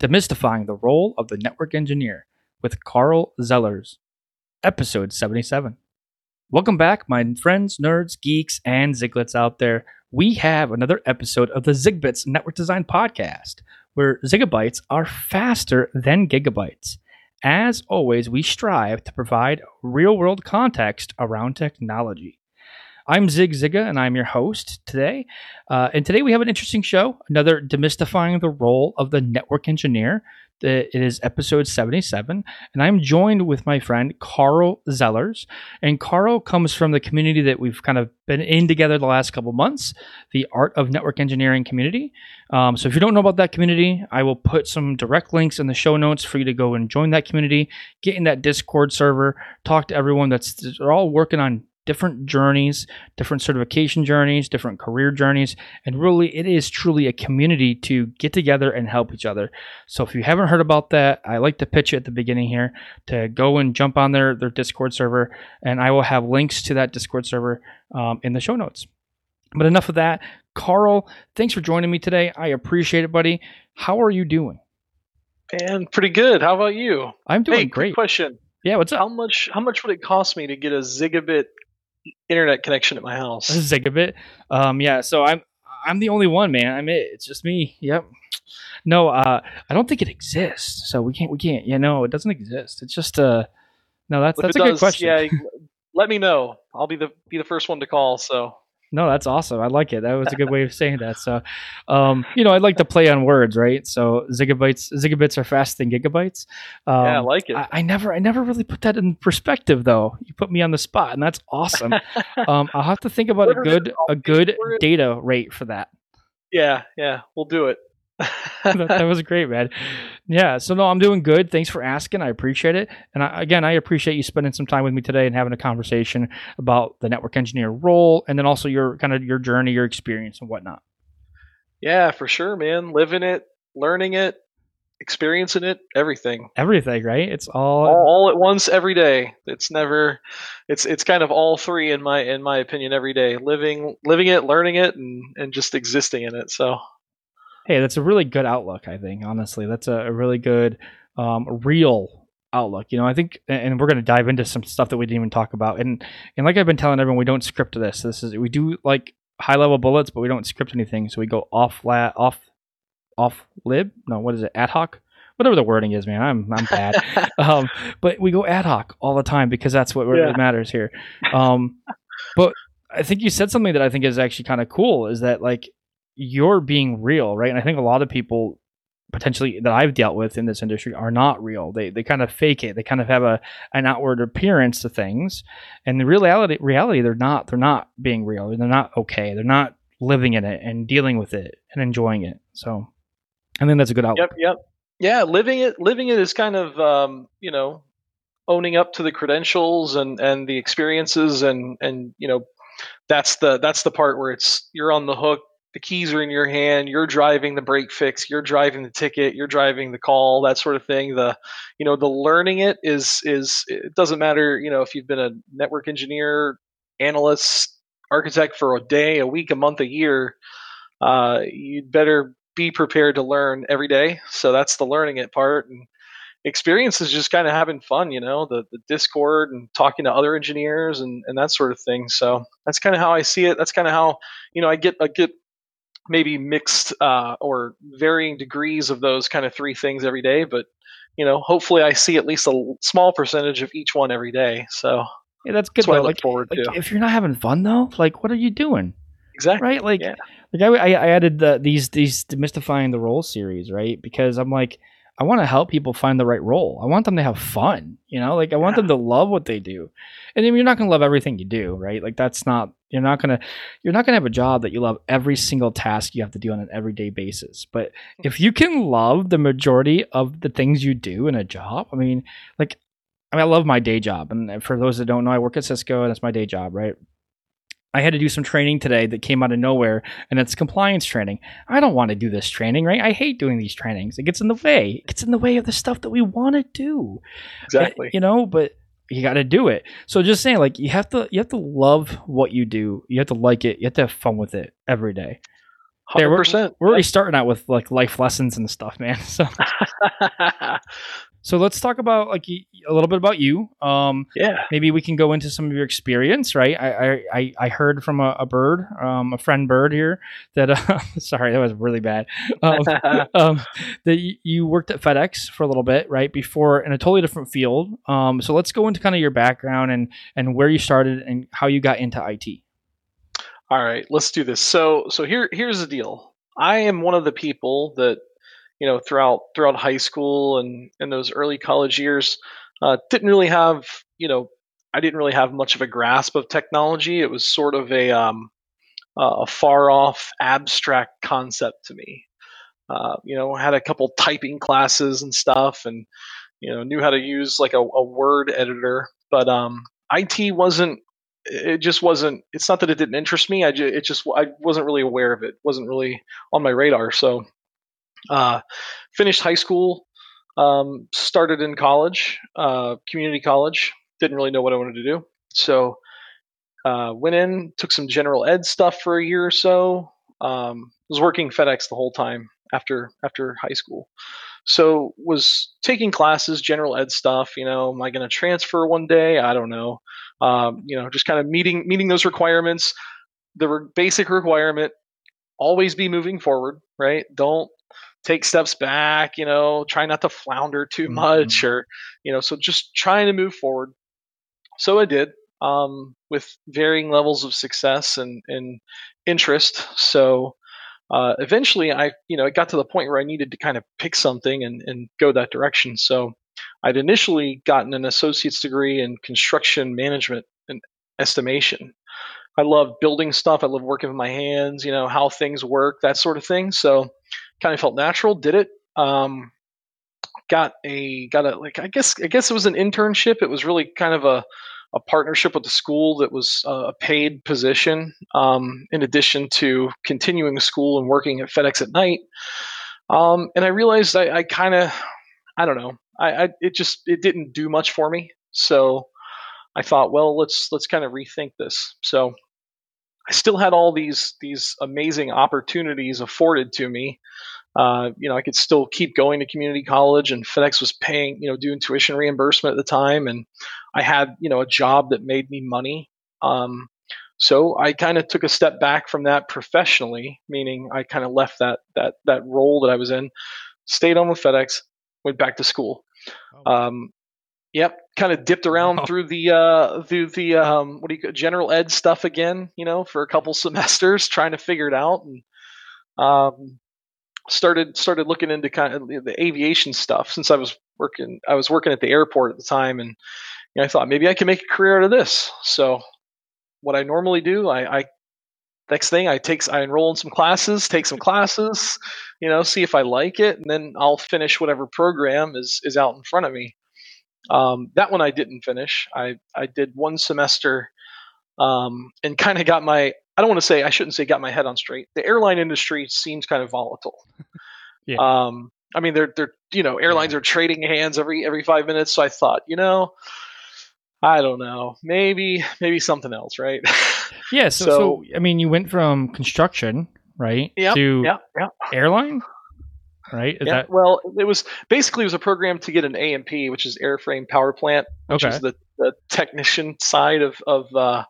Demystifying the Role of the Network Engineer with Carl Zellers, episode 77. Welcome back, my friends, nerds, geeks, and Ziglets out there. We have another episode of the Zigbits Network Design Podcast, where zigabytes are faster than gigabytes. As always, we strive to provide real world context around technology. I'm Zig Zsiga, and I'm your host today. Uh, and today we have an interesting show, another demystifying the role of the network engineer. It is episode 77, and I'm joined with my friend Carl Zellers. And Carl comes from the community that we've kind of been in together the last couple months, the Art of Network Engineering community. Um, so if you don't know about that community, I will put some direct links in the show notes for you to go and join that community, get in that Discord server, talk to everyone that's they're all working on different journeys, different certification journeys, different career journeys, and really it is truly a community to get together and help each other. So if you haven't heard about that, I like to pitch it at the beginning here to go and jump on their their Discord server, and I will have links to that Discord server um, in the show notes. But enough of that. Carl, thanks for joining me today. I appreciate it, buddy. How are you doing? And pretty good. How about you? I'm doing hey, great. question. Yeah, what's up? How much how much would it cost me to get a Zigabit internet connection at my house. Zigabit. Um, yeah. So I'm I'm the only one, man. I'm it. It's just me. Yep. No, uh, I don't think it exists. So we can't. We can't. Yeah, no, it doesn't exist. It's just uh, no. That's If that's a it good question. Yeah, let me know. I'll be the be the first one to call. So No, that's awesome. I like it. That was a good way of saying that. So, um, you know, I like to play on words, right? So gigabytes, zigabits are faster than gigabytes. Um, yeah, I like it. I, I never, I never really put that in perspective, though. You put me on the spot, and that's awesome. um, I'll have to think about a good, a good data rate for that. yeah, yeah, we'll do it. that, that was great, man. Yeah. So no, I'm doing good. Thanks for asking. I appreciate it. And I, again, I appreciate you spending some time with me today and having a conversation about the network engineer role, and then also your kind of your journey, your experience, and whatnot. yeah, for sure, man. Living it, learning it, experiencing it, everything. Everything, right? It's all, All, all at once every day. It's never it's it's kind of all three in my in my opinion every day. Living living it, learning it and and just existing in it. So hey, that's a really good outlook. I think honestly, that's a, a really good, um, real outlook. You know, I think, and we're going to dive into some stuff that we didn't even talk about. And and like I've been telling everyone, we don't script this. This is we do like high level bullets, but we don't script anything. So we go off la off off lib. No, what is it? Ad hoc. Whatever the wording is, man, I'm I'm bad. um, but we go ad hoc all the time because that's what really Yeah. matters here. Um, but I think you said something that I think is actually kind of cool. Is that like you're being real, right? And I think a lot of people potentially that I've dealt with in this industry are not real. They they kind of fake it. They kind of have a an outward appearance to things, and the reality reality they're not. They're not being real. They're not okay. They're not living in it and dealing with it and enjoying it. So I think that's a good outlook. Yep, yep. Yeah, living it living it is kind of um, you know, owning up to the credentials and and the experiences and and you know, that's the that's the part where it's you're on the hook, the keys are in your hand, you're driving the break fix, you're driving the ticket, you're driving the call, that sort of thing. The you know, the learning it is is it doesn't matter, you know, if you've been a network engineer, analyst, architect for a day, a week, a month, a year, uh, you'd better be prepared to learn every day. So that's the learning it part. And experience is just kind of having fun, you know, the, the Discord and talking to other engineers and, and that sort of thing. So that's kind of how I see it. That's kind of how, you know, I get, I get maybe mixed uh, or varying degrees of those kind of three things every day. But, you know, hopefully I see at least a small percentage of each one every day. So Yeah, that's good. that's what I look Like, forward like to. if you're not having fun though, like what are you doing? Exactly. right? Like, Yeah. like I, I I added the these these demystifying the role series, right? Because I'm like, I want to help people find the right role. I want them to have fun, you know. Like I want Yeah. them to love what they do, and I mean, you're not gonna love everything you do, right? Like that's not you're not gonna you're not gonna have a job that you love every single task you have to do on an everyday basis. But if you can love the majority of the things you do in a job, I mean, like. I mean, I love my day job, and for those that don't know, I work at Cisco, and that's my day job, right? I had to do some training today that came out of nowhere, and it's compliance training. I don't want to do this training, right? I hate doing these trainings. It gets in the way. It gets in the way of the stuff that we want to do. Eh, exactly. You know, but you got to do it. So just saying, like you have to, you have to love what you do. You have to like it. You have to have fun with it every day. Hundred percent. We're already starting out with like life lessons and stuff, man. So, so let's talk about like a little bit about you. Um, yeah. Maybe we can go into some of your experience, right? I I, I heard from a, a bird, um, a friend bird here that. Uh, sorry, that was really bad. Um, um, that you worked at FedEx for a little bit, right? Before in a totally different field. Um, so let's go into kind of your background and and where you started and how you got into IT. All right, let's do this. So so here here's the deal. I am one of the people that you know throughout throughout high school and in those early college years uh, didn't really have you know I didn't really have much of a grasp of technology. It was sort of a um, a far off abstract concept to me. Uh, you know, had a couple typing classes and stuff, and you know knew how to use like a, a word editor, but um, IT wasn't. It just wasn't. It's not that it didn't interest me. I just, it just I wasn't really aware of it. wasn't really on my radar. So uh, finished high school, um, started in college, uh, community college. Didn't really know what I wanted to do, so uh, went in, took some general ed stuff for a year or so. Um, was working FedEx the whole time after after high school. So was taking classes, general ed stuff. You know, am I going to transfer one day? I don't know. Um, you know, just kind of meeting meeting those requirements. The re- basic requirement: always be moving forward. Right? Don't take steps back, you know, try not to flounder too mm-hmm. much or, you know, so just trying to move forward. So I did um, with varying levels of success and, and interest. So uh, eventually I, you know, it got to the point where I needed to kind of pick something and, and go that direction. So I'd initially gotten an associate's degree in construction management and estimation. I love building stuff. I love working with my hands, you know, how things work, that sort of thing. So kind of felt natural. Did it. Um, got a got a like I guess I guess it was an internship. It was really kind of a a partnership with the school that was a paid position um, in addition to continuing school and working at FedEx at night. Um, and I realized I, I kind of I don't know I, I it just it didn't do much for me. So I thought, well, let's let's kind of rethink this. So I still had all these these amazing opportunities afforded to me. Uh, you know, I could still keep going to community college, and FedEx was paying, you know, doing tuition reimbursement at the time, and I had, you know, a job that made me money. Um, so I kind of took a step back from that professionally, meaning I kind of left that that that role that I was in, stayed on with FedEx, went back to school. Oh. Um, Yep, kind of dipped around oh. through the uh, through the um, what do you general ed stuff again, you know, for a couple semesters, trying to figure it out, and um, started started looking into kind of the aviation stuff since I was working I was working at the airport at the time, and you know, I thought maybe I can make a career out of this. So what I normally do, I, I next thing I takes I enroll in some classes, take some classes, you know, see if I like it, and then I'll finish whatever program is is out in front of me. Um, that one I didn't finish. I, I did one semester um, and kind of got my, I don't want to say, I shouldn't say got my head on straight. The airline industry seems kind of volatile. yeah. Um, I mean, they're, they're, you know, airlines are trading hands every, every five minutes. So I thought, you know, I don't know, maybe, maybe something else, right? Yeah. So, so, so I mean, you went from construction, right? Yeah. To yeah, yeah. airline right? Is yeah. That... Well, it was basically it was a program to get an A&P, which is airframe power plant, which okay. is the, the technician side of of uh,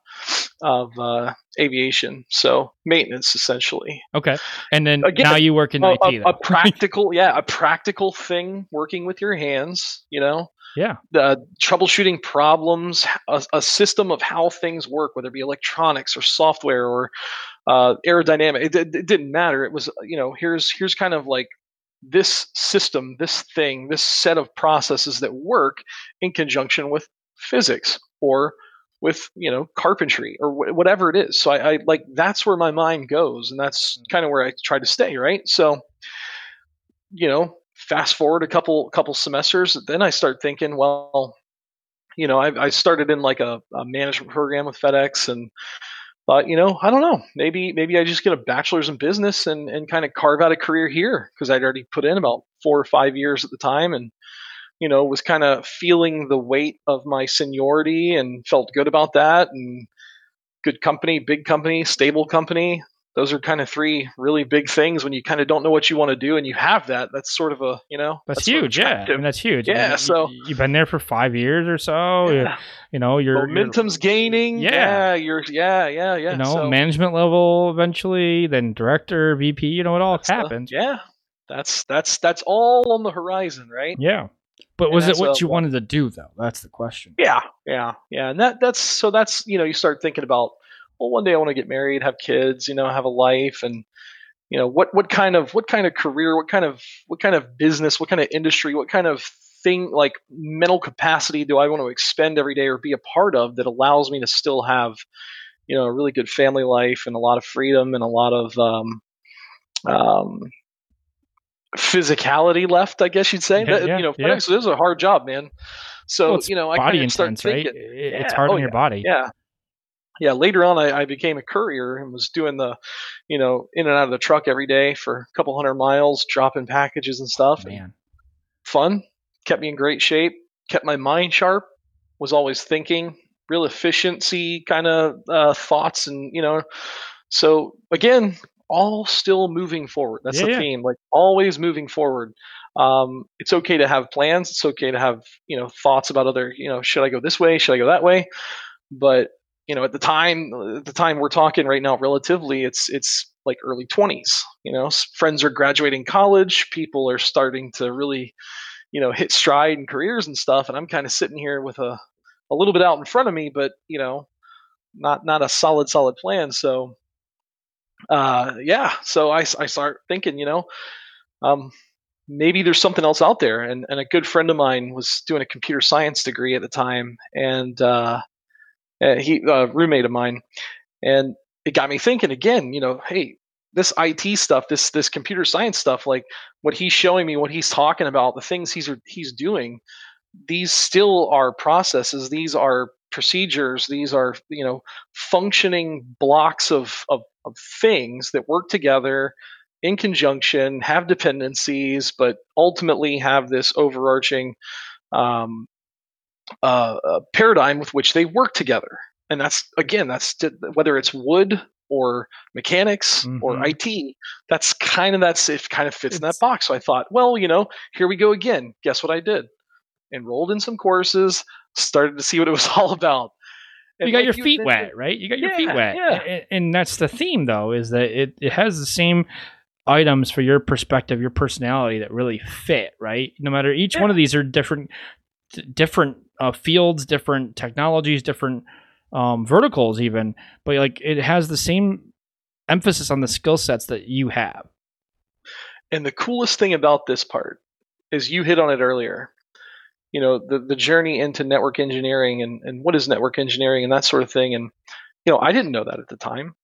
of uh, aviation. So maintenance essentially. Okay, and then Again, now you work in a, IT. A, a practical, yeah, a practical thing, working with your hands. You know. Yeah. The troubleshooting problems, a, a, system of how things work, whether it be electronics or software or uh, aerodynamic. It, it, it, didn't matter. It was, you know, here's here's kind of like this system, this thing, this set of processes that work in conjunction with physics or with you know carpentry or wh- whatever it is. So I, I like that's where my mind goes, and that's mm. kind of where I try to stay. Right. So you know, fast forward a couple couple semesters, then I start thinking, well, you know, I, I started in like a, a management program with FedEx and but you know, I don't know. Maybe maybe I just get a bachelor's in business and and kind of carve out a career here because I'd already put in about four or five years at the time and you know was kind of feeling the weight of my seniority and felt good about that and good company, big company, stable company. Those are kind of three really big things when you kind of don't know what you want to do and you have that that's sort of a you know that's, that's huge yeah. I mean, that's huge. Yeah I mean, so you, have been there for five years or so yeah. you know your momentum's you're, gaining. Yeah. yeah you're yeah yeah yeah you know so, management level eventually then director vp you know it all happens. yeah. That's that's that's all on the horizon right? Yeah. But was it what a, you wanted to do though? That's the question. Yeah yeah yeah. And that that's so that's you know you start thinking about well, one day I want to get married, have kids, you know, have a life, and you know, what what kind of what kind of career, what kind of what kind of business, what kind of industry, what kind of thing like mental capacity do I want to expend every day or be a part of that allows me to still have, you know, a really good family life and a lot of freedom and a lot of um, um, physicality left, I guess you'd say. Yeah, that, yeah, you know, yeah. this is a hard job, man. So well, you know, I body intense, thinking, right? It's hard oh, on your body. Yeah, yeah, later on, I, I, became a courier and was doing the, you know, in and out of the truck every day for a couple hundred miles, dropping packages and stuff. Man, and fun, kept me in great shape, kept my mind sharp, was always thinking, real efficiency kind of uh, thoughts, and you know, so again, all still moving forward. That's yeah, the yeah. theme, like always moving forward. Um, it's okay to have plans. It's okay to have you know thoughts about other, you know, should I go this way? Should I go that way? But you know, at the time, at the time we're talking right now, relatively, it's it's like early 20s. You know, friends are graduating college, people are starting to really, you know, hit stride in careers and stuff, and I'm kind of sitting here with a a little bit out in front of me, but you know, not not a solid solid plan. So, uh, yeah, so I I start thinking, you know, um, maybe there's something else out there. And, and a good friend of mine was doing a computer science degree at the time, and uh, uh, he uh, roommate of mine, and it got me thinking again. You know, hey, this IT stuff, this this computer science stuff, like what he's showing me, what he's talking about, the things he's he's doing, these still are processes. These are procedures. These are you know functioning blocks of of, of things that work together in conjunction, have dependencies, but ultimately have this overarching um, uh, uh, paradigm with which they work together. And that's again, that's whether it's wood or mechanics mm-hmm. or IT. That's kind of that's it. Kind of fits it's, in that box. So I thought, well, you know, here we go again. Guess what I did? Enrolled in some courses, started to see what it was all about. And you got like your you feet wet, right? You got your yeah, feet wet. Yeah. And, and that's the theme, though, is that it, it has the same items for your perspective, your personality that really fit, right? No matter each yeah. one of these are different different uh, fields, different technologies, different um, verticals, even. But like it has the same emphasis on the skill sets that you have. And the coolest thing about this part is you hit on it earlier. You know, the, the journey into network engineering and, and what is network engineering and that sort of thing. And, you know, I didn't know that at the time.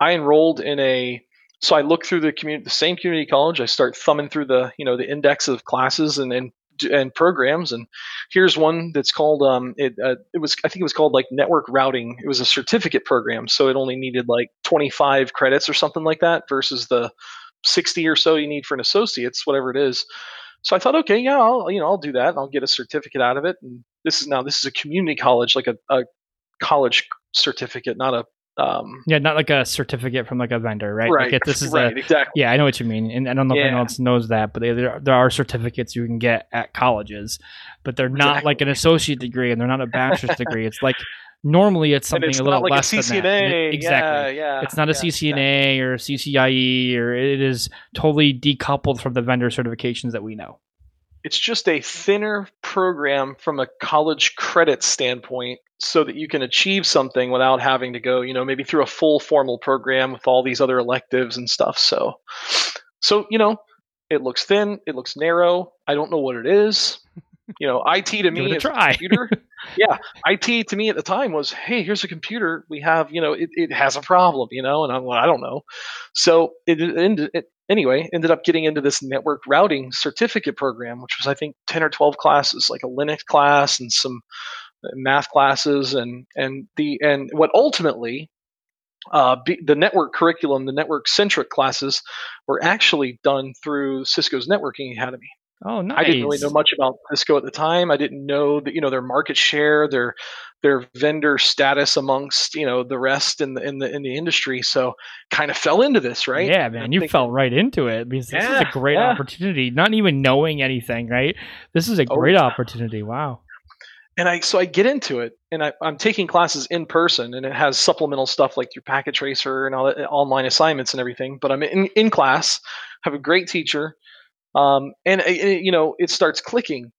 I enrolled in a so I look through the community, the same community college. I start thumbing through the, you know, the index of classes and, and and programs. And here's one that's called um, it, uh, it was I think it was called like network routing. It was a certificate program, so it only needed like 25 credits or something like that versus the 60 or so you need for an associate's, whatever it is. So I thought, okay, yeah, I'll you know I'll do that. I'll get a certificate out of it. And this is now this is a community college, like a, a college certificate, not a um, yeah, not like a certificate from like a vendor, right? Right. Like this is right, a, exactly. Yeah, I know what you mean, and I don't know if Yeah. anyone else knows that, but they, there, there are certificates you can get at colleges, but they're not Exactly. like an associate degree, and they're not a bachelor's degree. It's like normally it's something it's a little not like less a than that. CCNA. Exactly. Yeah, yeah. It's not a yeah, CCNA or a CCIE, or it is totally decoupled from the vendor certifications that we know. It's just a thinner program from a college credit standpoint so that you can achieve something without having to go, you know, maybe through a full formal program with all these other electives and stuff. So, so, you know, it looks thin, it looks narrow. I don't know what it is. You know, IT to me it a is try. computer. yeah, IT to me at the time was, hey, here's a computer. We have, you know, it, it has a problem, you know, and I'm like, I don't know. So it, it, ended- it anyway ended up getting into this network routing certificate program, which was I think 10 or 12 classes, like a Linux class and some math classes, and and the and what ultimately. Uh, be, the network curriculum, the network centric classes, were actually done through Cisco's Networking Academy. Oh, nice. I didn't really know much about Cisco at the time. I didn't know that you know their market share, their their vendor status amongst you know the rest in the in the in the industry. So kind of fell into this, right? Yeah, man, you fell right into it because this Yeah, is a great yeah. opportunity. Not even knowing anything, right? This is a Oh, great yeah. opportunity. Wow. and I so I get into it, and I, I'm taking classes in person, and it has supplemental stuff like your packet tracer and all that, online assignments and everything. But I'm in in class, have a great teacher, um, and, uh, you know it starts clicking.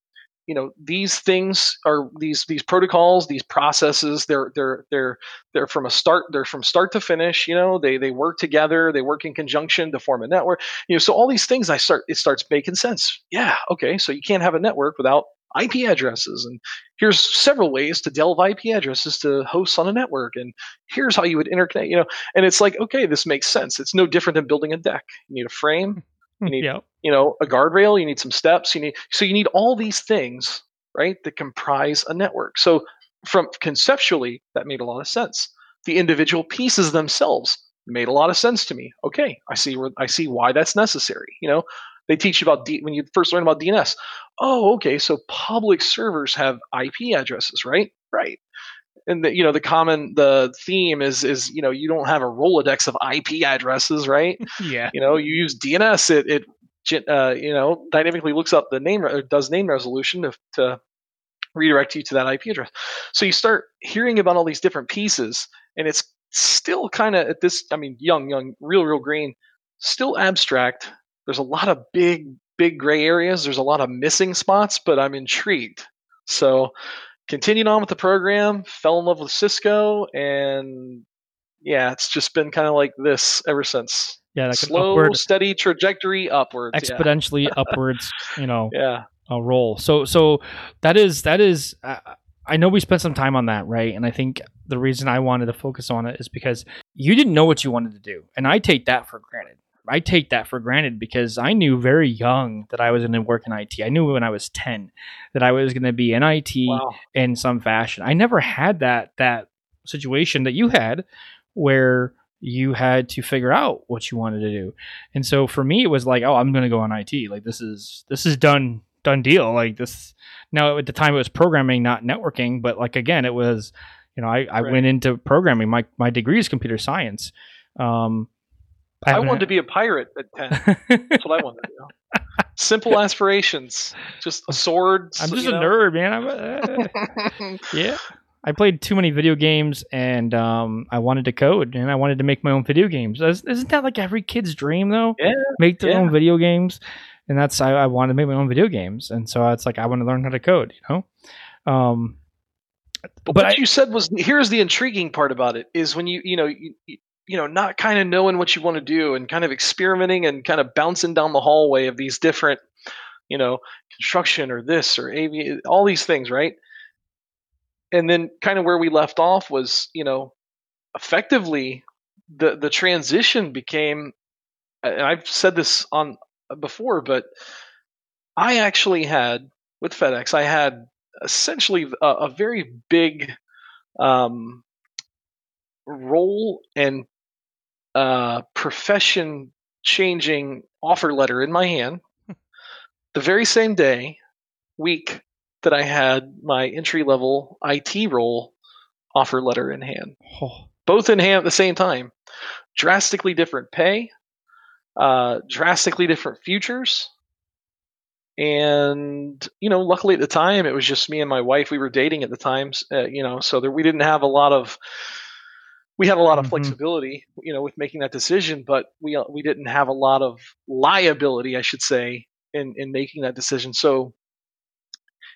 You know these things are these these protocols, these processes. They're they're they're they're from a start. They're from start to finish. You know they they work together. They work in conjunction to form a network. You know so all these things I start it starts making sense. Yeah, okay. So you can't have a network without IP addresses and here's several ways to delve IP addresses to hosts on a network, and here's how you would interconnect. You know, and it's like, okay, this makes sense. It's no different than building a deck. You need a frame, You need- you know, a guardrail. You need some steps. You need so you need all these things, right, that comprise a network. So from conceptually, that made a lot of sense. The individual pieces themselves made a lot of sense to me. Okay, I see where I see why that's necessary. You know, they teach you about D, when you first learn about DNS. Oh, okay, so public servers have IP addresses, right? Right. And the, you know the common the theme is is you know you don't have a rolodex of IP addresses, right? Yeah. you know you use DNS it it uh, you know dynamically looks up the name or does name resolution to, to redirect you to that IP address. So you start hearing about all these different pieces, and it's still kind of at this. I mean, young, young, real, real green, still abstract. There's a lot of big, big gray areas. There's a lot of missing spots, but I'm intrigued. So continued on with the program, fell in love with Cisco, and yeah, it's just been kind of like this ever since. Yeah. Like Slow, upward, steady trajectory upwards. yeah. exponentially upwards, you know, Yeah. a roll. So, so that is, that is, uh, I know we spent some time on that, right? And I think the reason I wanted to focus on it is because you didn't know what you wanted to do. And I take that for granted. I take that for granted because I knew very young that I was going to work in IT. I knew when I was 10 that I was going to be in IT Wow. in some fashion. I never had that that situation that you had where you had to figure out what you wanted to do. And so for me it was like, oh, I'm going to go on IT. Like this is this is done done deal. Like this now at the time it was programming not networking, but like again it was you know, I, I Right. went into programming. My my degree is computer science. Um I haven't wanted to be a pirate at 10. That's what I wanted to do. Simple aspirations. Just a sword. I'm just a know? nerd, man. I'm, uh, yeah. I played too many video games and um, I wanted to code and I wanted to make my own video games. Is- Isn't that like every kid's dream though? Yeah, Make their yeah. own video games. And that's I, I wanted to make my own video games. And so it's like I want to learn how to code, you know? Um But, But what I- you said was here's the intriguing part about it is when you you know you, you- know not kind of knowing what you want to do and kind of experimenting and kind of bouncing down the hallway of these different you know construction or this or avi all these things right? And then kind of where we left off was you know effectively the the transition became and I've said this on before but I actually had with FedEx I had essentially a, a very big um, role and uh, profession changing offer letter in my hand. The very same day week that I had my entry level IT role offer letter in hand. Oh, both in hand at the same time. Drastically different pay uh, drastically different futures and you know luckily at the time it was just me and my wife. We were dating at the times uh, you know so there, we didn't have a lot of we had a lot of Mhm. flexibility you know with making that decision but we uh, we didn't have a lot of liability i should say in in making that decision. So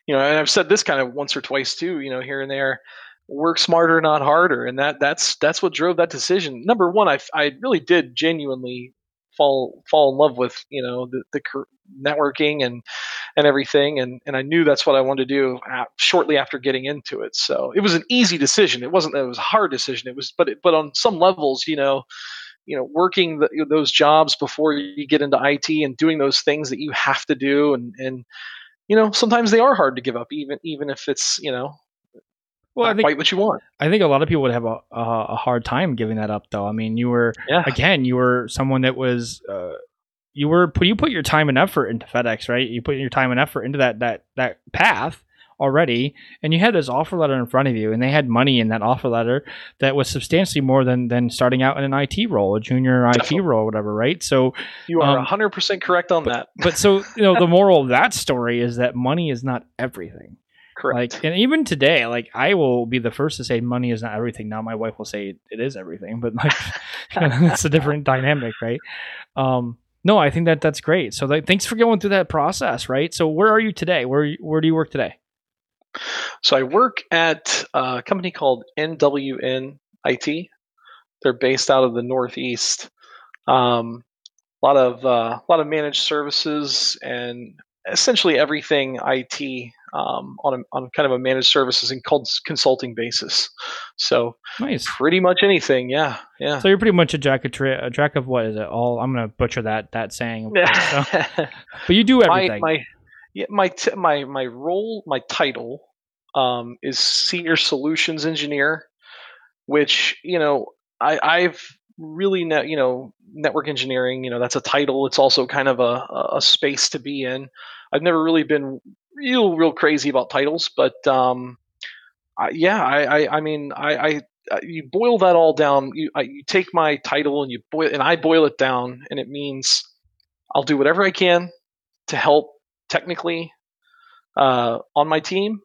you know and i've said this kind of once or twice too you know here and there work smarter not harder. And that that's that's what drove that decision. Number one i i really did genuinely fall fall in love with you know the, the networking and and everything and and I knew that's what I wanted to do a shortly after getting into it. So it was an easy decision. It wasn't that it was a hard decision. It was but it, but on some levels you know you know working the, those jobs before you get into IT and doing those things that you have to do and and you know sometimes they are hard to give up even even if it's you know well, I think quite what you want. I think a lot of people would have a, a, a hard time giving that up, though. I mean, you were yeah. again, you were someone that was uh, you were you put your time and effort into FedEx, right? You put your time and effort into that that that path already and you had this offer letter in front of you and they had money in that offer letter that was substantially more than than starting out in an IT role, a junior Definitely. IT role, whatever, right? So You are Um, 100% correct on that. but so you know the moral of that story is that money is not everything. Correct. Like, and even today, like I will be the first to say money is not everything. Now my wife will say it is everything, but like it's a different dynamic, right? Um, no, I think that that's great. So thanks for going through that process, right? So where are you today? Where where do you work today? So I work at a company called NWN IT. They're based out of the Northeast. Um, a lot of uh, a lot of managed services and essentially everything IT um, on a, on kind of a managed services and cons- consulting basis. So Nice. pretty much anything, yeah, yeah. So you're pretty much a jack of tra- a jack of what is it? All I'm gonna butcher that that saying, so- but you do my everything. my yeah, my t- my my role my title um, is senior solutions engineer which you know I, I've really ne- you know network engineering you know that's a title it's also kind of a, a space to be in I've never really been real real crazy about titles but um, I, yeah I, I I mean I, I uh, you boil that all down you I, you take my title and you boil and I boil it down and it means I'll do whatever I can to help technically uh, on my team,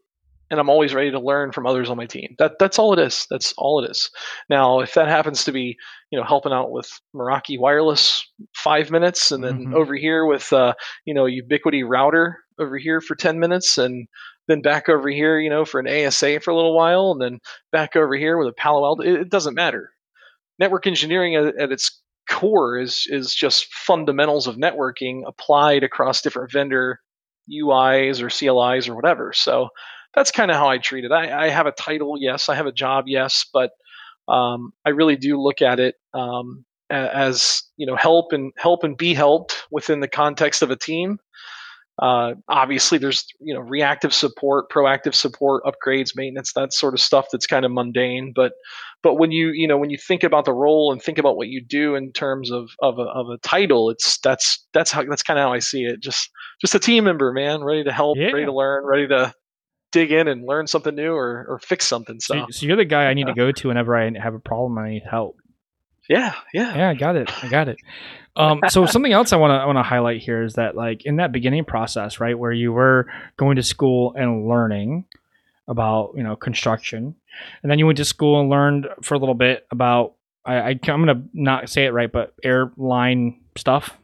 and I'm always ready to learn from others on my team. That that's all it is. That's all it is. Now, if that happens to be, you know, helping out with Meraki Wireless five minutes, and then Mhm. over here with, uh, you know, Ubiquiti router over here for ten minutes, and then back over here, you know, for an ASA for a little while, and then back over here with a Palo Alto. It, it doesn't matter. Network engineering at, at its core is is just fundamentals of networking applied across different vendor UIs or CLIs or whatever. So that's kind of how I treat it. I, I have a title, yes. I have a job, yes, but um, I really do look at it um, as you know, help and help and be helped within the context of a team. Uh, obviously, there's you know reactive support, proactive support, upgrades, maintenance, that sort of stuff that's kind of mundane. But but when you you know when you think about the role and think about what you do in terms of of a, of a title, it's that's that's how that's kind of how I see it. Just just a team member, man, ready to help, Yeah. ready to learn, ready to dig in and learn something new or or fix something. so, So so you're the guy I need to go to whenever I have a problem I need help. Yeah, yeah, Yeah, I got it. I got it. Um, so something else I want to I want to highlight here is that like in that beginning process, right, where you were going to school and learning about you know construction, and then you went to school and learned for a little bit about I, I I'm gonna not say it right, but airline stuff,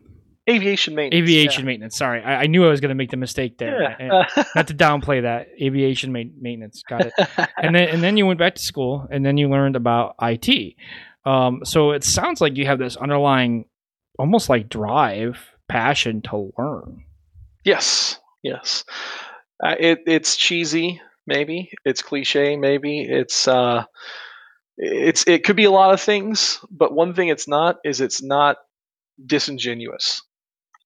aviation maintenance, aviation maintenance. Sorry, I, I knew I was gonna make the mistake there. Yeah. not to downplay that aviation ma- maintenance. Got it and then and then you went back to school and then you learned about IT. Um, so it sounds like you have this underlying, almost like drive, passion to learn. Yes, yes. Uh, it it's cheesy, maybe it's cliche, maybe it's uh, it's it could be a lot of things, but one thing it's not is it's not disingenuous.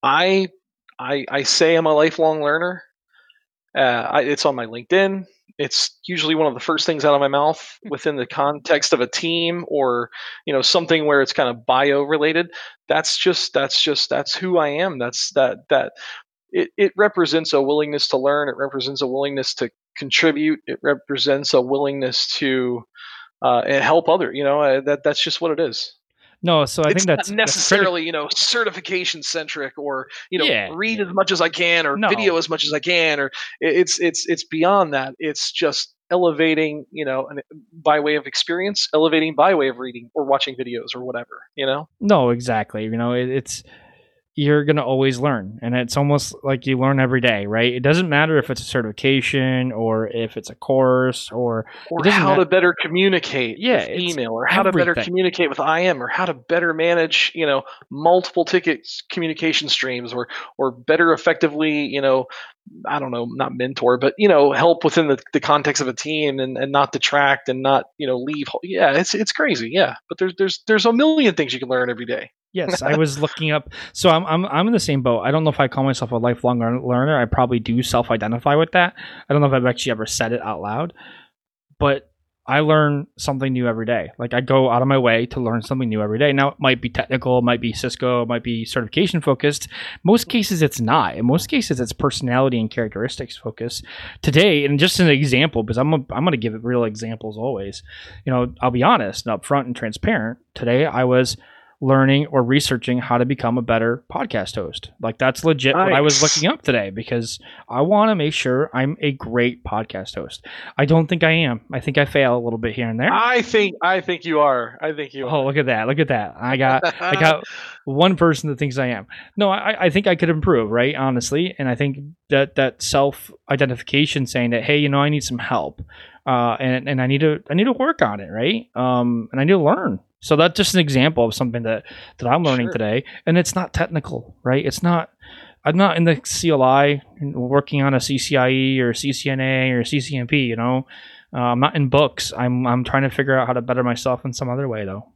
I I I say I'm a lifelong learner. Uh, I, it's on my LinkedIn. It's usually one of the first things out of my mouth within the context of a team or you know something where it's kind of bio related. That's just that's just that's who I am. That's that that it, it represents a willingness to learn. It represents a willingness to contribute. It represents a willingness to uh, and help other. You know uh, that that's just what it is. No, so I it's think that's not that's necessarily you know certification centric or you know Yeah. read as much as I can or No. video as much as I can or it's it's it's beyond that. It's just elevating you know an, by way of experience, elevating by way of reading or watching videos or whatever. You know. no, exactly. You know, it, it's you're gonna always learn, and it's almost like you learn every day, right? It doesn't matter if it's a certification or if it's a course or or how mat- to better communicate Yeah, with email or how to better communicate with IM or how to better manage you know multiple tickets communication streams or or better effectively you know I don't know not mentor but you know help within the, the context of a team and, and not detract and not you know leave yeah it's it's crazy yeah. But there's there's there's a million things you can learn every day Yes, I was looking up. So I'm I'm I'm in the same boat. I don't know if I call myself a lifelong learner. I probably do self-identify with that. I don't know if I've actually ever said it out loud, but I learn something new every day. Like I go out of my way to learn something new every day. Now it might be technical, it might be Cisco, it might be certification focused. Most cases it's not. In most cases it's personality and characteristics focused. Today, and just an example, because I'm a, I'm going to give real examples always. You know, I'll be honest and upfront and transparent. Today I was learning or researching how to become a better podcast host. Like that's legit nice. what I was looking up today because I want to make sure I'm a great podcast host. I don't think I am. I think I fail a little bit here and there. I think I think you are. I think you are. Oh, look at that. Look at that. I got I got one person that thinks I am. No, I, I think I could improve, right? Honestly. And I think that that self identification saying that, hey, you know, I need some help. Uh, and, and I need to I need to work on it, right? Um, and I need to learn so that's just an example of something that that I'm learning sure. today, and it's not technical, right? It's not. I'm not in the CLI working on a CCIE or CCNA or CCNP. You know, uh, I'm not in books. I'm I'm trying to figure out how to better myself in some other way, though.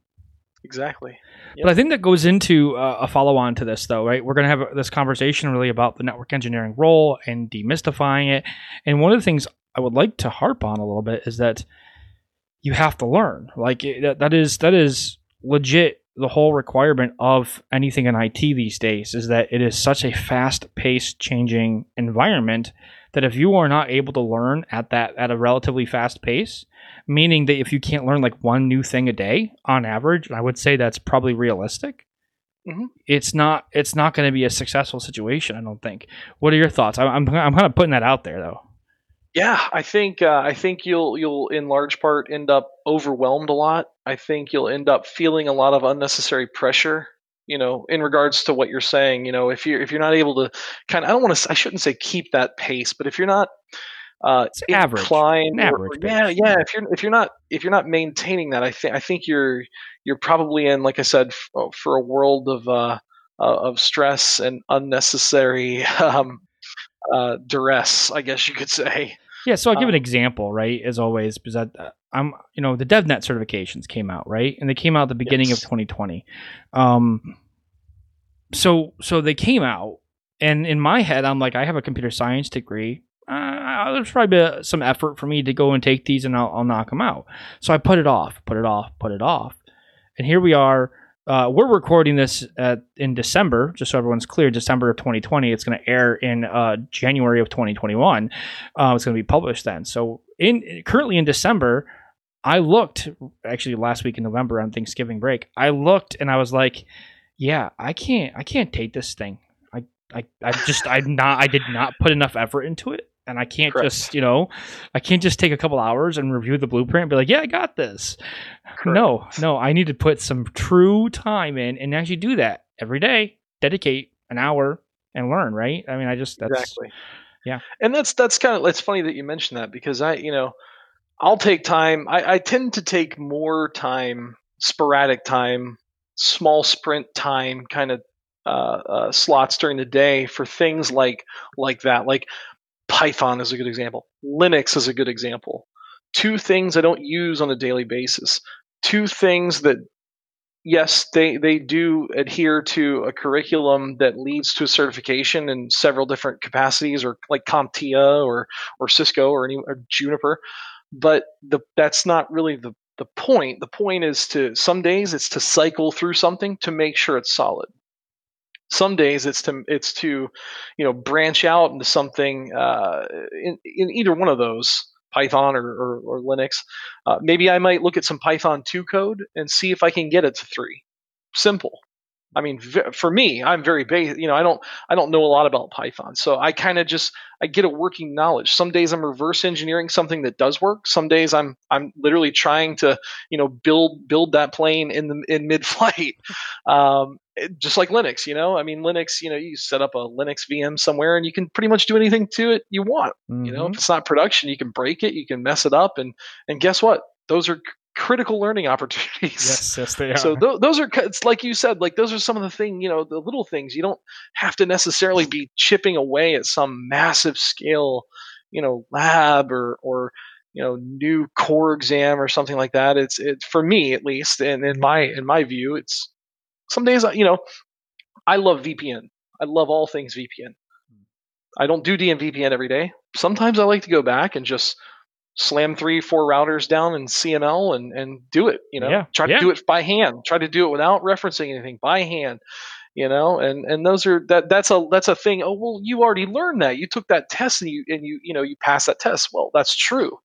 Exactly. Yep. But I think that goes into uh, a follow on to this, though, right? We're going to have this conversation really about the network engineering role and demystifying it. And one of the things I would like to harp on a little bit is that you have to learn. Like that, that is that is legit. The whole requirement of anything in IT these days is that it is such a fast-paced, changing environment that if you are not able to learn at that at a relatively fast pace, meaning that if you can't learn like one new thing a day on average, I would say that's probably realistic. Mm-hmm. It's not. It's not going to be a successful situation. I don't think. What are your thoughts? I'm. I'm, I'm kind of putting that out there though. Yeah, I think uh, I think you'll you'll in large part end up overwhelmed a lot. I think you'll end up feeling a lot of unnecessary pressure. You know, in regards to what you're saying, you know, if you're if you're not able to kind of, I don't want to, I shouldn't say keep that pace, but if you're not uh, it's inclined, average, or, yeah, yeah, if you're if you're not if you're not maintaining that, I think I think you're you're probably in, like I said, f- oh, for a world of uh, uh, of stress and unnecessary um, uh, duress, I guess you could say. Yeah, so I'll give um, an example, right? As always, because I, uh, I'm, you know, the DevNet certifications came out, right, and they came out at the beginning yes. of 2020. Um, so so they came out, and in my head, I'm like, I have a computer science degree. Uh, there's probably some effort for me to go and take these, and I'll, I'll knock them out. So I put it off, put it off, put it off, and here we are uh, we're recording this at, in December, just so everyone's clear. December of 2020. It's going to air in uh, January of 2021. Uh, it's going to be published then. So, in currently in December, I looked actually last week in November on Thanksgiving break. I looked and I was like, "Yeah, I can't. I can't take this thing. I, I, I just, I'm not. I did not put enough effort into it." And I can't Correct. just, you know, I can't just take a couple hours and review the blueprint and be like, yeah, I got this. Correct. No, no, I need to put some true time in and actually do that every day. Dedicate an hour and learn, right? I mean, I just that's exactly. Yeah. And that's that's kind of it's funny that you mentioned that because I, you know, I'll take time. I, I tend to take more time, sporadic time, small sprint time, kind of uh, uh, slots during the day for things like like that. Like Python is a good example. Linux is a good example. Two things I don't use on a daily basis. Two things that, yes, they, they do adhere to a curriculum that leads to a certification in several different capacities, or like CompTIA or, or Cisco or, any, or Juniper. But the, that's not really the, the point. The point is to, some days it's to cycle through something to make sure it's solid some days it's to it's to you know branch out into something uh, in, in either one of those python or, or, or linux. Uh, maybe i might look at some python 2 code and see if i can get it to 3 simple I mean, for me, I'm very basic. You know, I don't I don't know a lot about Python, so I kind of just I get a working knowledge. Some days I'm reverse engineering something that does work. Some days I'm I'm literally trying to you know build build that plane in the in mid flight, um, just like Linux. You know, I mean Linux. You know, you set up a Linux VM somewhere and you can pretty much do anything to it you want. Mm-hmm. You know, if mm-hmm. it's not production, you can break it, you can mess it up, and and guess what? Those are critical learning opportunities. Yes, yes, they are. So th- those are, it's like you said, like those are some of the thing, you know, the little things. You don't have to necessarily be chipping away at some massive scale, you know, lab or or you know new core exam or something like that. It's it for me at least, and in my in my view, it's some days you know, I love VPN. I love all things VPN. I don't do DMVPN every day. Sometimes I like to go back and just slam three, four routers down in CML and and do it. You know, Yeah, try to yeah. do it by hand. Try to do it without referencing anything by hand. You know, and and those are that that's a that's a thing. Oh well, you already learned that. You took that test and you and you you know you passed that test. Well, that's true.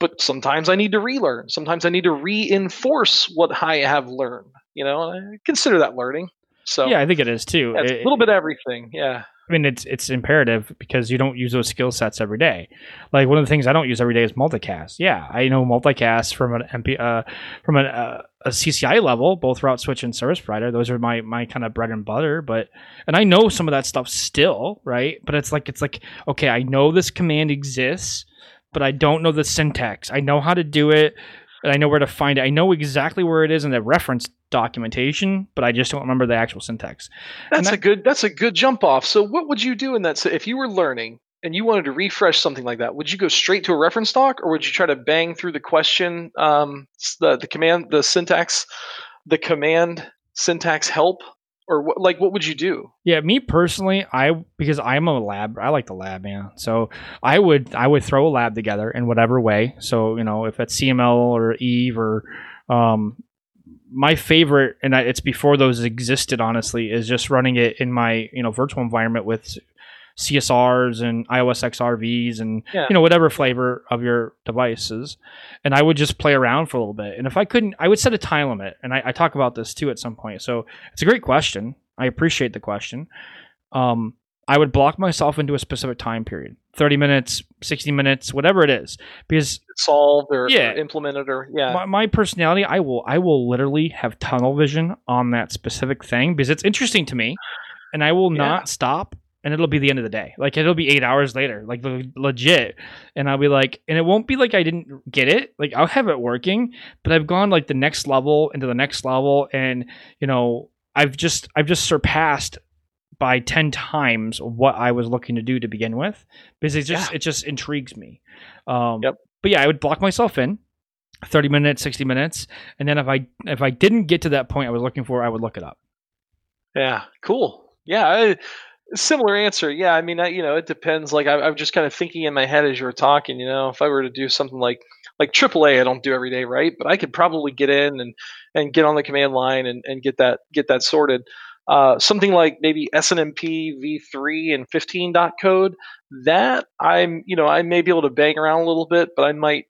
But sometimes I need to relearn. Sometimes I need to reinforce what I have learned. You know, I consider that learning. So Yeah, I think it is too. It- a little bit of everything. Yeah. I mean, it's it's imperative because you don't use those skill sets every day. Like one of the things I don't use every day is multicast. Yeah, I know multicast from an MP, uh, from an, uh, a CCIE level, both route switch and service provider. Those are my my kind of bread and butter. But and I know some of that stuff still, right? But it's like it's like okay, I know this command exists, but I don't know the syntax. I know how to do it, and I know where to find it. I know exactly where it is in the reference documentation, but I just don't remember the actual syntax. That's that- a good that's a good jump off. So what would you do in that si- if you were learning and you wanted to refresh something like that? Would you go straight to a reference doc or would you try to bang through the question um, the the command the syntax the command syntax help or like what would you do? Yeah, me personally, I because I'm a lab, I like the lab, man. So I would I would throw a lab together in whatever way. So you know, if it's CML or Eve or um, my favorite, and I, it's before those existed, honestly, is just running it in my you know virtual environment with CSRs and IOS XRVs and Yeah. you know whatever flavor of your devices, and I would just play around for a little bit. And if I couldn't, I would set a time limit, and I, I talk about this too at some point. So it's a great question. I appreciate the question. Um, I would block myself into a specific time period 30 minutes, 60 minutes, whatever it is. Because Solved or, Yeah. or implemented or yeah. my, my personality, I will I will literally have tunnel vision on that specific thing because it's interesting to me and I will Yeah. not stop and it'll be the end of the day. Like it'll be eight hours later, like le- legit. And I'll be like, and it won't be like I didn't get it. Like I'll have it working, but I've gone like the next level into the next level, and you know, I've just I've just surpassed by ten times what I was looking to do to begin with because it just Yeah. it just intrigues me. Um, Yep. But yeah, I would block myself in. 30 minutes 60 minutes and then if i if i didn't get to that point i was looking for i would look it up Yeah, cool. Yeah, I, similar answer. Yeah, I mean, I, you know, it depends. Like, I, I'm just kind of thinking in my head as you were talking. You know, if I were to do something like like AAA, I don't do every day, right? But I could probably get in and and get on the command line and, and get that get that sorted. Uh, something like maybe SNMP v3 and 15 dot code. That I'm, you know, I may be able to bang around a little bit, but I might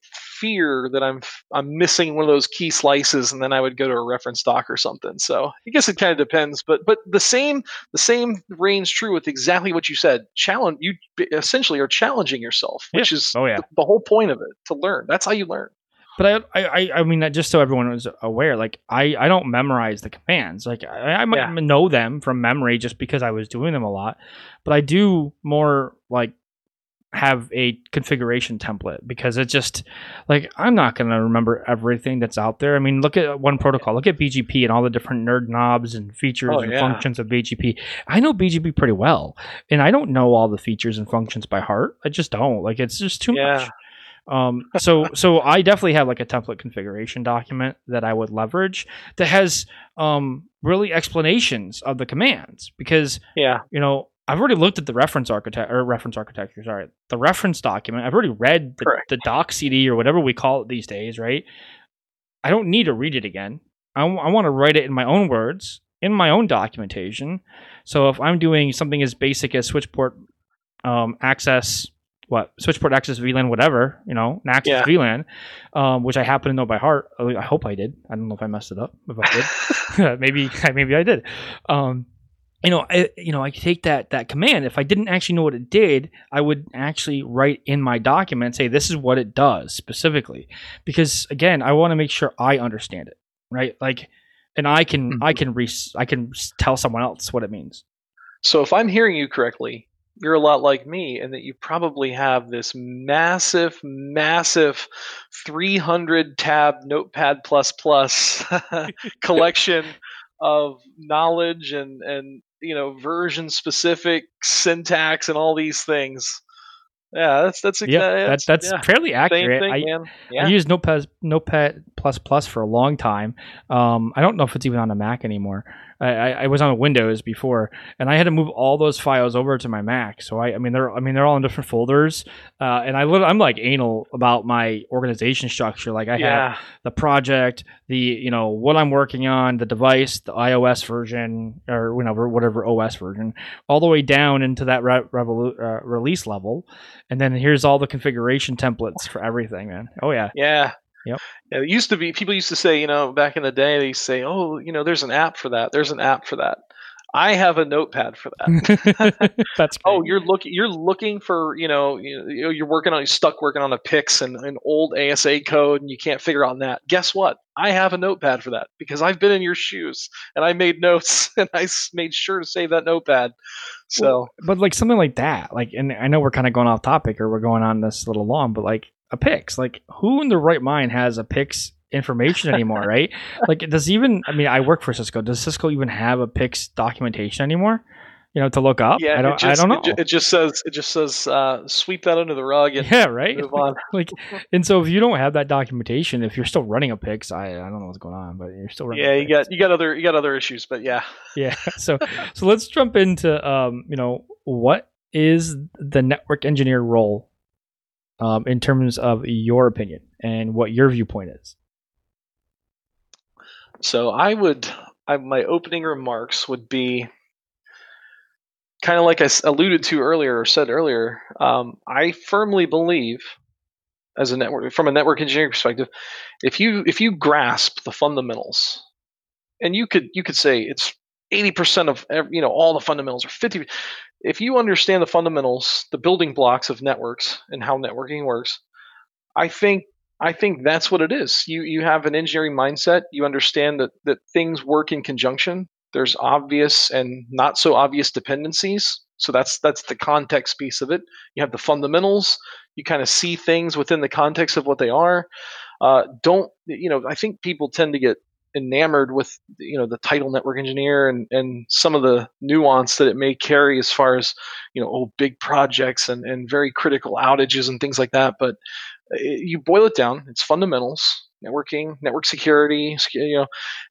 fear that I'm I'm missing one of those key slices, and then I would go to a reference doc or something. So I guess it kind of depends, but but the same the same reigns true with exactly what you said. Challenge you essentially are challenging yourself, which is oh yeah the, the whole point of it to learn. That's how you learn. But I, I, I mean, just so everyone was aware, like I, I don't memorize the commands. Like I, I might Yeah. know them from memory just because I was doing them a lot, but I do more like have a configuration template because it's just like I'm not going to remember everything that's out there. I mean, look at one protocol. Look at BGP and all the different nerd knobs and features Oh, and yeah. functions of BGP. I know BGP pretty well, and I don't know all the features and functions by heart. I just don't. Like it's just too Yeah. much. Um, so so I definitely have like a template configuration document that I would leverage that has um, really explanations of the commands because Yeah, you know I've already looked at the reference architect or reference architecture. Sorry, the reference document. I've already read the, Correct. the doc CD or whatever we call it these days. Right? I don't need to read it again. I, want to write it in my own words in my own documentation. So if I'm doing something as basic as switchport um, access, what switchport access VLAN, whatever you know, an access Yeah. VLAN, um, which I happen to know by heart. I hope I did. I don't know if I messed it up. If I did, maybe maybe I did. Um, you know, I, you know, I take that that command. If I didn't actually know what it did, I would actually write in my document say this is what it does specifically, because again, I want to make sure I understand it, right? Like, and I can I mm-hmm. can re- I can tell someone else what it means. So if I'm hearing you correctly, you're a lot like me in that you probably have this massive, massive 300 tab Notepad plus plus collection of knowledge and and you know version specific syntax and all these things. Yeah, that's that's Yeah, that, that's, that's yeah, fairly accurate. thing, I, man. I Yeah, used Notepad Notepad plus plus for a long time. Um, I don't know if it's even on a Mac anymore. I, I, was on Windows before, and I had to move all those files over to my Mac. So I, I mean, they're I mean they're all in different folders, uh, and I I'm like anal about my organization structure. Like I have the project, the you know what I'm working on, the device, the IOS version or whatever whatever OS version, all the way down into that re- revolu- uh, release level, and then here's all the configuration templates for everything, man. Oh yeah, Yeah. Yep. It used to be people used to say, you know, back in the day, they say, "Oh, you know, there's an app for that. There's an app for that." I have a notepad for that. that's oh, you're looking you're looking for, you know, you, you're working on you're stuck working on a PIX and an old ASA code and you can't figure out that. Guess what? I have a notepad for that because I've been in your shoes and I made notes and I made sure to save that notepad. So, but like something like that, like, and I know we're kind of going off topic or we're going on this little long, but like a PIX, like who in the right mind has a PIX information anymore, right? Like, does even, I mean, I work for Cisco. Does Cisco even have a PIX documentation anymore? You know, to look up? yeah, I don't, just, I don't know. It, ju- it just says it just says uh, sweep that under the rug and yeah, right. move on. Like, and so if you don't have that documentation, if you're still running a PIX, I, I don't know what's going on, but you're still running. Yeah, you got you got other you got other issues, but yeah. Yeah. So so let's jump into um, you know, what is the network engineer role um in terms of your opinion and what your viewpoint is. So I would, I, my opening remarks would be kind of like I alluded to earlier or said earlier. Um, I firmly believe, as a network, from a network engineering perspective, if you if you grasp the fundamentals, and you could you could say it's eighty percent of ev- you know all the fundamentals or fifty. If you understand the fundamentals, the building blocks of networks and how networking works, I think I think that's what it is. You you have an engineering mindset. You understand that that things work in conjunction. There's obvious and not so obvious dependencies. So that's that's the context piece of it. You have the fundamentals. You kind of see things within the context of what they are. Uh, don't you know? I think people tend to get enamored with you know the title network engineer and and some of the nuance that it may carry as far as you know oh big projects and and very critical outages and things like that. But it, you boil it down it's fundamentals networking network security you know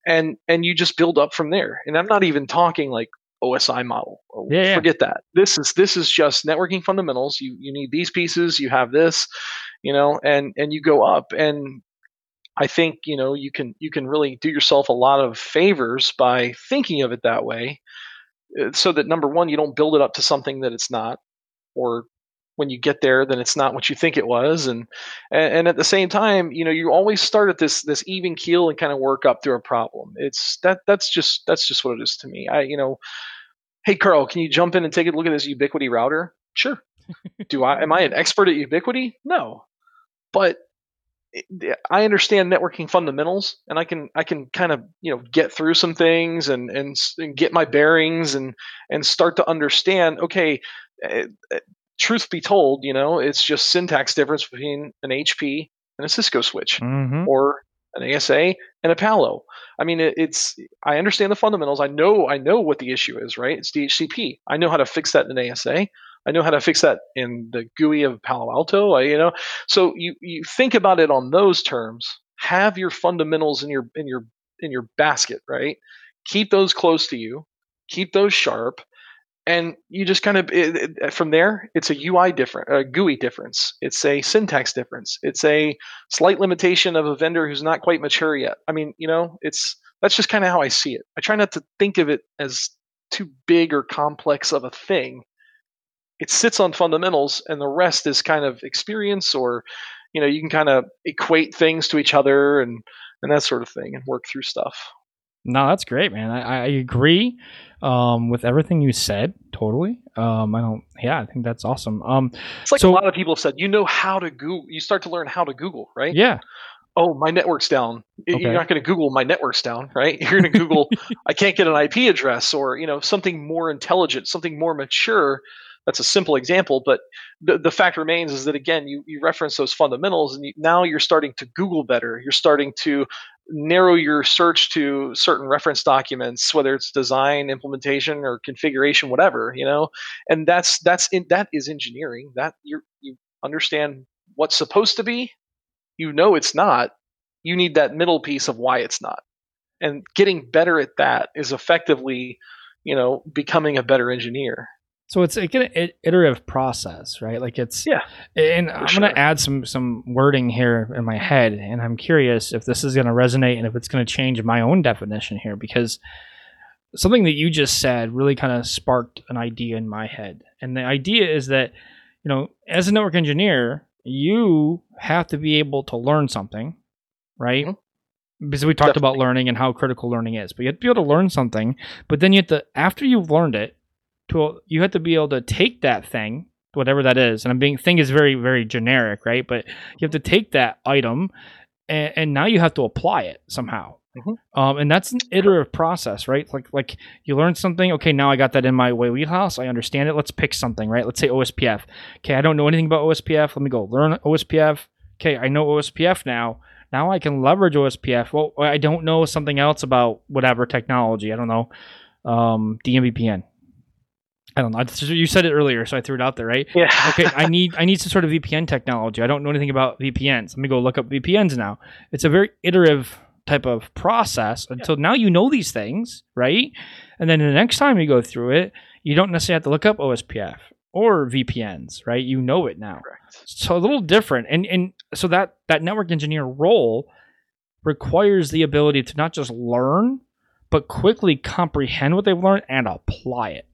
and and you just build up from there. And i'm not even talking like osi model. Oh, Yeah, yeah. forget that. This is this is just networking fundamentals. You you need these pieces you have this you know and and you go up. And i think you know you can you can really do yourself a lot of favors by thinking of it that way uh, so that number one you don't build it up to something that it's not or when you get there then it's not what you think it was and and, at the same time you know you always start at this this even keel and kind of work up through a problem. It's that that's just that's just what it is to me. I you know hey carl can you jump in and take a look at this Ubiquiti router? Sure. Do i am i an expert at Ubiquiti? No. But I understand networking fundamentals, and I can I can kind of you know get through some things and and, and get my bearings and and start to understand. Okay, uh, truth be told, you know it's just syntax difference between an HP and a Cisco switch, Mm-hmm. or an ASA and a Palo. I mean, it, it's I understand the fundamentals. I know I know what the issue is. Right? It's DHCP. I know how to fix that in an ASA. I know how to fix that in the GUI of Palo Alto. I, you know, so you you think about it on those terms. Have your fundamentals in your in your in your basket, right? Keep those close to you. Keep those sharp, and you just kind of it, it, from there. It's a UI different, a GUI difference. It's a syntax difference. It's a slight limitation of a vendor who's not quite mature yet. I mean, you know, it's that's just kind of how I see it. I try not to think of it as too big or complex of a thing it sits on fundamentals and the rest is kind of experience or you know you can kind of equate things to each other and and that sort of thing and work through stuff No, that's great, man. I, I agree um, with everything you said. Totally. Um, I don't. Yeah, I think that's awesome. Um, it's like So- a lot of people have said you know how to google you start to learn how to google right yeah. oh my network's down Okay. you're not going to google my network's down right you're going to google i can't get an ip address or you know something more intelligent something more mature that's a simple example but the, the fact remains is that again you, you reference those fundamentals and you, now you're starting to google better. You're starting to narrow your search to certain reference documents whether it's design implementation or configuration whatever you know? And that's that's in, that is engineering. That you you understand what's supposed to be you know it's not. You need that middle piece of why it's not. And getting better at that is effectively, you know, becoming a better engineer. So it's like an iterative process, right? Like it's yeah. And I'm sure. going to add some some wording here in my head, and I'm curious if this is going to resonate and if it's going to change my own definition here because something that you just said really kind of sparked an idea in my head, and the idea is that you know, as a network engineer, you have to be able to learn something, right? Mm-hmm. Because we talked Definitely. about learning and how critical learning is, but you have to be able to learn something. But then you have to, after you've learned it, to you have to be able to take that thing, whatever that is, and I'm being thing is very very generic, right? But you have to take that item, and, and now you have to apply it somehow. Mm-hmm. Um, and that's an iterative process, right? Like like you learn something. Okay, now I got that in my way wheelhouse. I understand it. Let's pick something, right? Let's say OSPF. Okay, I don't know anything about OSPF. Let me go learn OSPF. Okay, I know OSPF now. Now I can leverage OSPF. Well, I don't know something else about whatever technology. I don't know um, DMVPN. I don't know. You said it earlier, so I threw it out there, right? Yeah. okay, I need I need some sort of VPN technology. I don't know anything about VPNs. Let me go look up VPNs now. It's a very iterative type of process until yeah. now you know these things, right? And then the next time you go through it, you don't necessarily have to look up OSPF or VPNs, right? You know it now. Correct. So a little different. And and so that that network engineer role requires the ability to not just learn, but quickly comprehend what they've learned and apply it.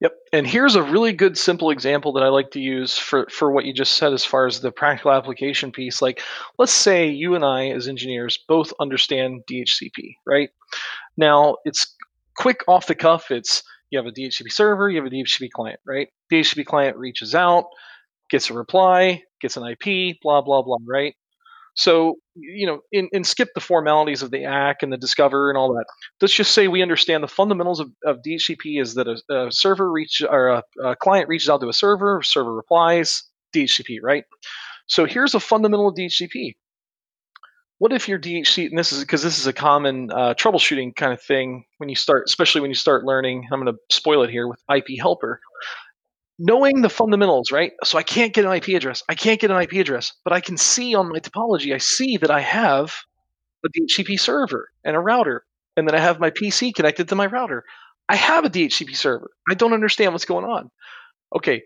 Yep. And here's a really good simple example that I like to use for, for what you just said as far as the practical application piece. Like, let's say you and I, as engineers, both understand DHCP, right? Now, it's quick off the cuff. It's you have a DHCP server, you have a DHCP client, right? DHCP client reaches out, gets a reply, gets an IP, blah, blah, blah, right? So, you know, in, in skip the formalities of the ACK and the discover and all that. Let's just say we understand the fundamentals of, of DHCP is that a, a server reach or a, a, client reaches out to a server, server replies, DHCP, right? So here's a fundamental of DHCP. What if your DHCP, and this is because this is a common uh, troubleshooting kind of thing when you start, especially when you start learning. I'm going to spoil it here with IP helper knowing the fundamentals, right? So I can't get an IP address. I can't get an IP address, but I can see on my topology, I see that I have a DHCP server and a router, and then I have my PC connected to my router. I have a DHCP server. I don't understand what's going on. Okay,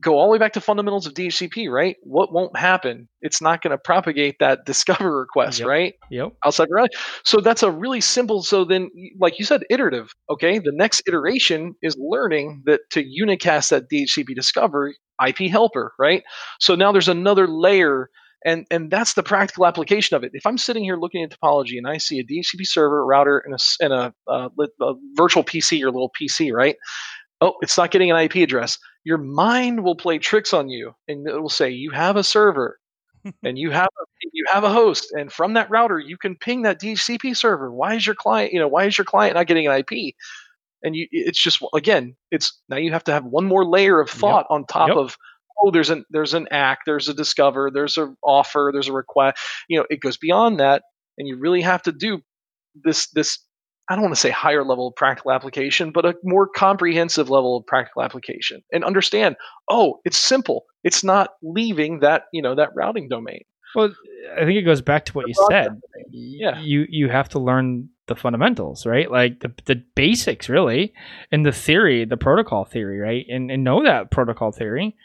go all the way back to fundamentals of DHCP, right? What won't happen? It's not going to propagate that discover request, yep. right? Yep. Outside reality. So that's a really simple. So then, like you said, iterative. Okay. The next iteration is learning that to unicast that DHCP discover IP helper, right? So now there's another layer. And, and that's the practical application of it. If I'm sitting here looking at topology and I see a DHCP server, router, and a, and a, uh, a virtual PC or little PC, right? oh, it's not getting an IP address. Your mind will play tricks on you, and it will say you have a server, and you have a, you have a host, and from that router you can ping that DHCP server. Why is your client, you know, why is your client not getting an IP? And you, it's just again, it's now you have to have one more layer of thought yep. on top yep. of oh, there's an there's an ACK, there's a discover, there's an offer, there's a request. You know, it goes beyond that, and you really have to do this this I don't want to say higher level of practical application, but a more comprehensive level of practical application and understand, oh, it's simple. It's not leaving that, you know, that routing domain. Well, I think it goes back to what you said. Yeah. You you have to learn the fundamentals, right? Like the, the basics really, and the theory, the protocol theory, right? And and know that protocol theory.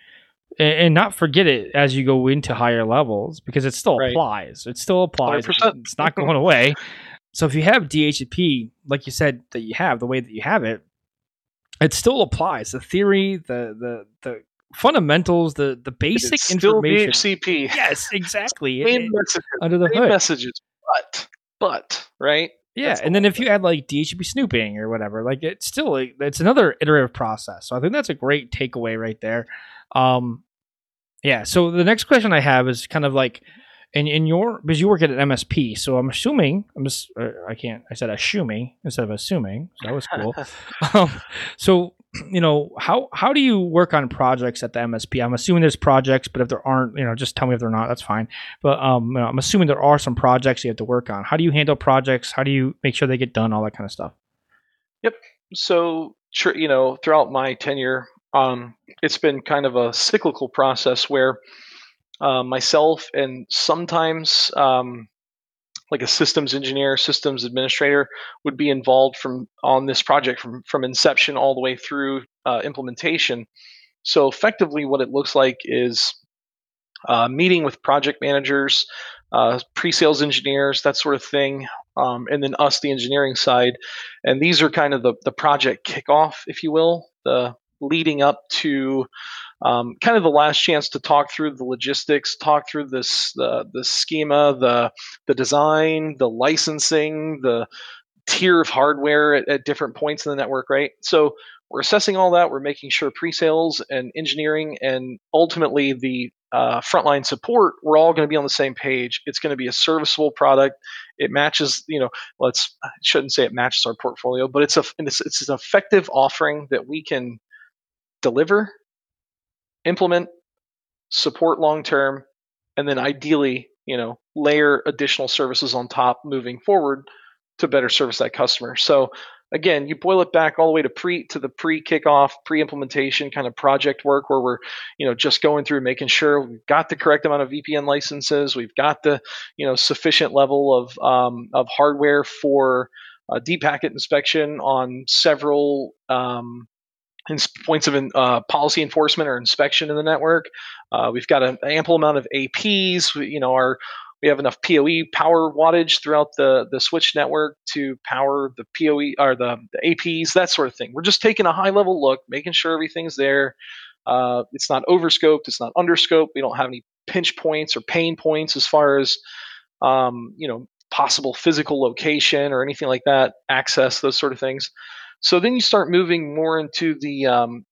And, and not forget it as you go into higher levels because it still right. applies. It still applies. 100%. It's not going away. So if you have DHCP, like you said that you have, the way that you have it, it still applies. The theory, the the the fundamentals, the the basic it's information. Still DHCP. Yes, exactly. Main it, messages. Under the hood. messages, but but right. Yeah, that's and then if you add like DHCP snooping or whatever, like it's still like, it's another iterative process. So I think that's a great takeaway right there. Um, yeah. So the next question I have is kind of like and in your because you work at an MSP, so I'm assuming I'm just uh, I can't I said assuming instead of assuming, so that was cool. um, so you know how how do you work on projects at the MSP? I'm assuming there's projects, but if there aren't, you know, just tell me if they're not. That's fine. But um, you know, I'm assuming there are some projects you have to work on. How do you handle projects? How do you make sure they get done? All that kind of stuff. Yep. So you know, throughout my tenure, um, it's been kind of a cyclical process where uh, myself and sometimes um, like a systems engineer, systems administrator would be involved from on this project from from inception all the way through uh, implementation. So effectively, what it looks like is uh, meeting with project managers, uh, pre-sales engineers, that sort of thing, um, and then us, the engineering side. And these are kind of the the project kickoff, if you will, the leading up to um, kind of the last chance to talk through the logistics, talk through this the the schema, the the design, the licensing, the tier of hardware at, at different points in the network, right? So we're assessing all that. We're making sure pre-sales and engineering and ultimately the uh, frontline support, we're all going to be on the same page. It's going to be a serviceable product. It matches, you know, let's shouldn't say it matches our portfolio, but it's a it's, it's an effective offering that we can deliver implement, support long term, and then ideally, you know, layer additional services on top moving forward to better service that customer. So again, you boil it back all the way to pre to the pre kickoff, pre implementation kind of project work where we're, you know, just going through making sure we've got the correct amount of VPN licenses, we've got the, you know, sufficient level of um, of hardware for uh, deep packet inspection on several um, points of uh, policy enforcement or inspection in the network. Uh, we've got an ample amount of APs. We, you know, our we have enough PoE power wattage throughout the the switch network to power the PoE or the, the APs, that sort of thing. We're just taking a high level look, making sure everything's there. Uh, it's not overscoped, it's not underscoped. We don't have any pinch points or pain points as far as um, you know possible physical location or anything like that, access, those sort of things. So then you start moving more into the um,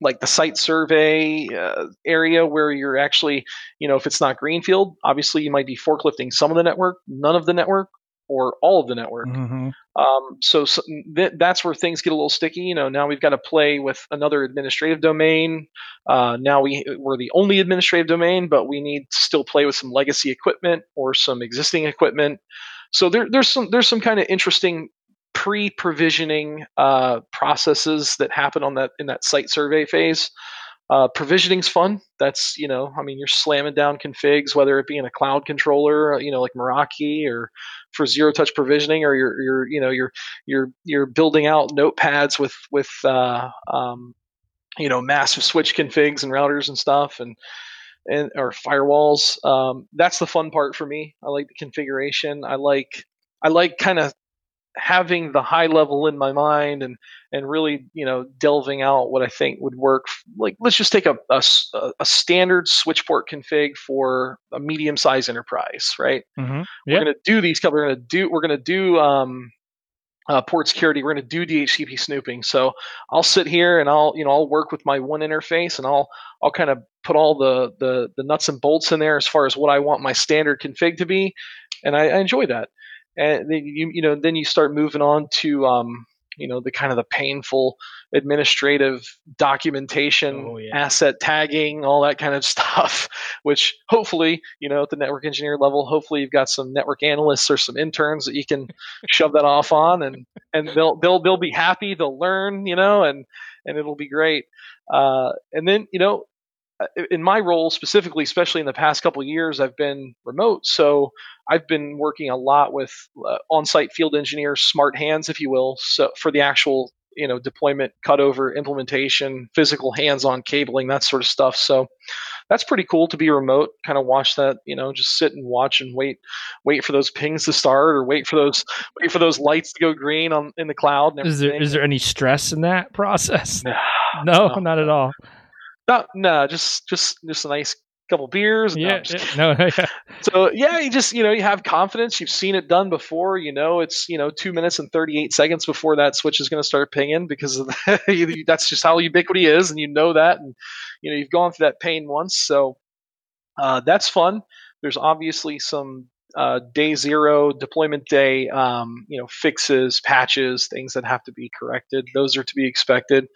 like the site survey uh, area where you're actually, you know, if it's not greenfield, obviously you might be forklifting some of the network, none of the network, or all of the network. Mm-hmm. Um, so, so th- that's where things get a little sticky. You know, now we've got to play with another administrative domain. Uh, now we we're the only administrative domain, but we need to still play with some legacy equipment or some existing equipment. So there, there's some there's some kind of interesting pre-provisioning uh, processes that happen on that in that site survey phase. Uh, provisioning's fun. That's you know, I mean, you're slamming down configs, whether it be in a cloud controller, you know, like Meraki, or for zero touch provisioning, or you're you're you know you're you're you're building out notepads with with uh, um, you know massive switch configs and routers and stuff, and and or firewalls. Um, that's the fun part for me. I like the configuration. I like I like kind of having the high level in my mind and and really you know delving out what I think would work. Like let's just take a a, a standard switch port config for a medium sized enterprise, right? Mm-hmm. We're going to do these. We're going to do. We're going to do. Um, uh, port security. We're going to do DHCP snooping. So I'll sit here and I'll you know I'll work with my one interface and I'll I'll kind of put all the, the the nuts and bolts in there as far as what I want my standard config to be, and I, I enjoy that and then you you know then you start moving on to um, you know the kind of the painful administrative documentation oh, yeah. asset tagging all that kind of stuff which hopefully you know at the network engineer level hopefully you've got some network analysts or some interns that you can shove that off on and and they'll they'll they'll be happy they'll learn you know and and it'll be great uh, and then you know in my role specifically, especially in the past couple years, I've been remote. So I've been working a lot with uh, on-site field engineers, smart hands, if you will, so for the actual you know deployment, cutover, implementation, physical hands-on cabling, that sort of stuff. So that's pretty cool to be remote. Kind of watch that, you know, just sit and watch and wait, wait for those pings to start, or wait for those wait for those lights to go green on in the cloud. is there is there any stress in that process? no, no, not at all. No, no, just just just a nice couple beers. Yeah, no, yeah. no, So yeah, you just you know you have confidence. You've seen it done before. You know it's you know two minutes and thirty eight seconds before that switch is going to start pinging because that's just how Ubiquiti is, and you know that, and you know you've gone through that pain once. So uh, that's fun. There's obviously some uh, day zero deployment day, um, you know, fixes, patches, things that have to be corrected. Those are to be expected.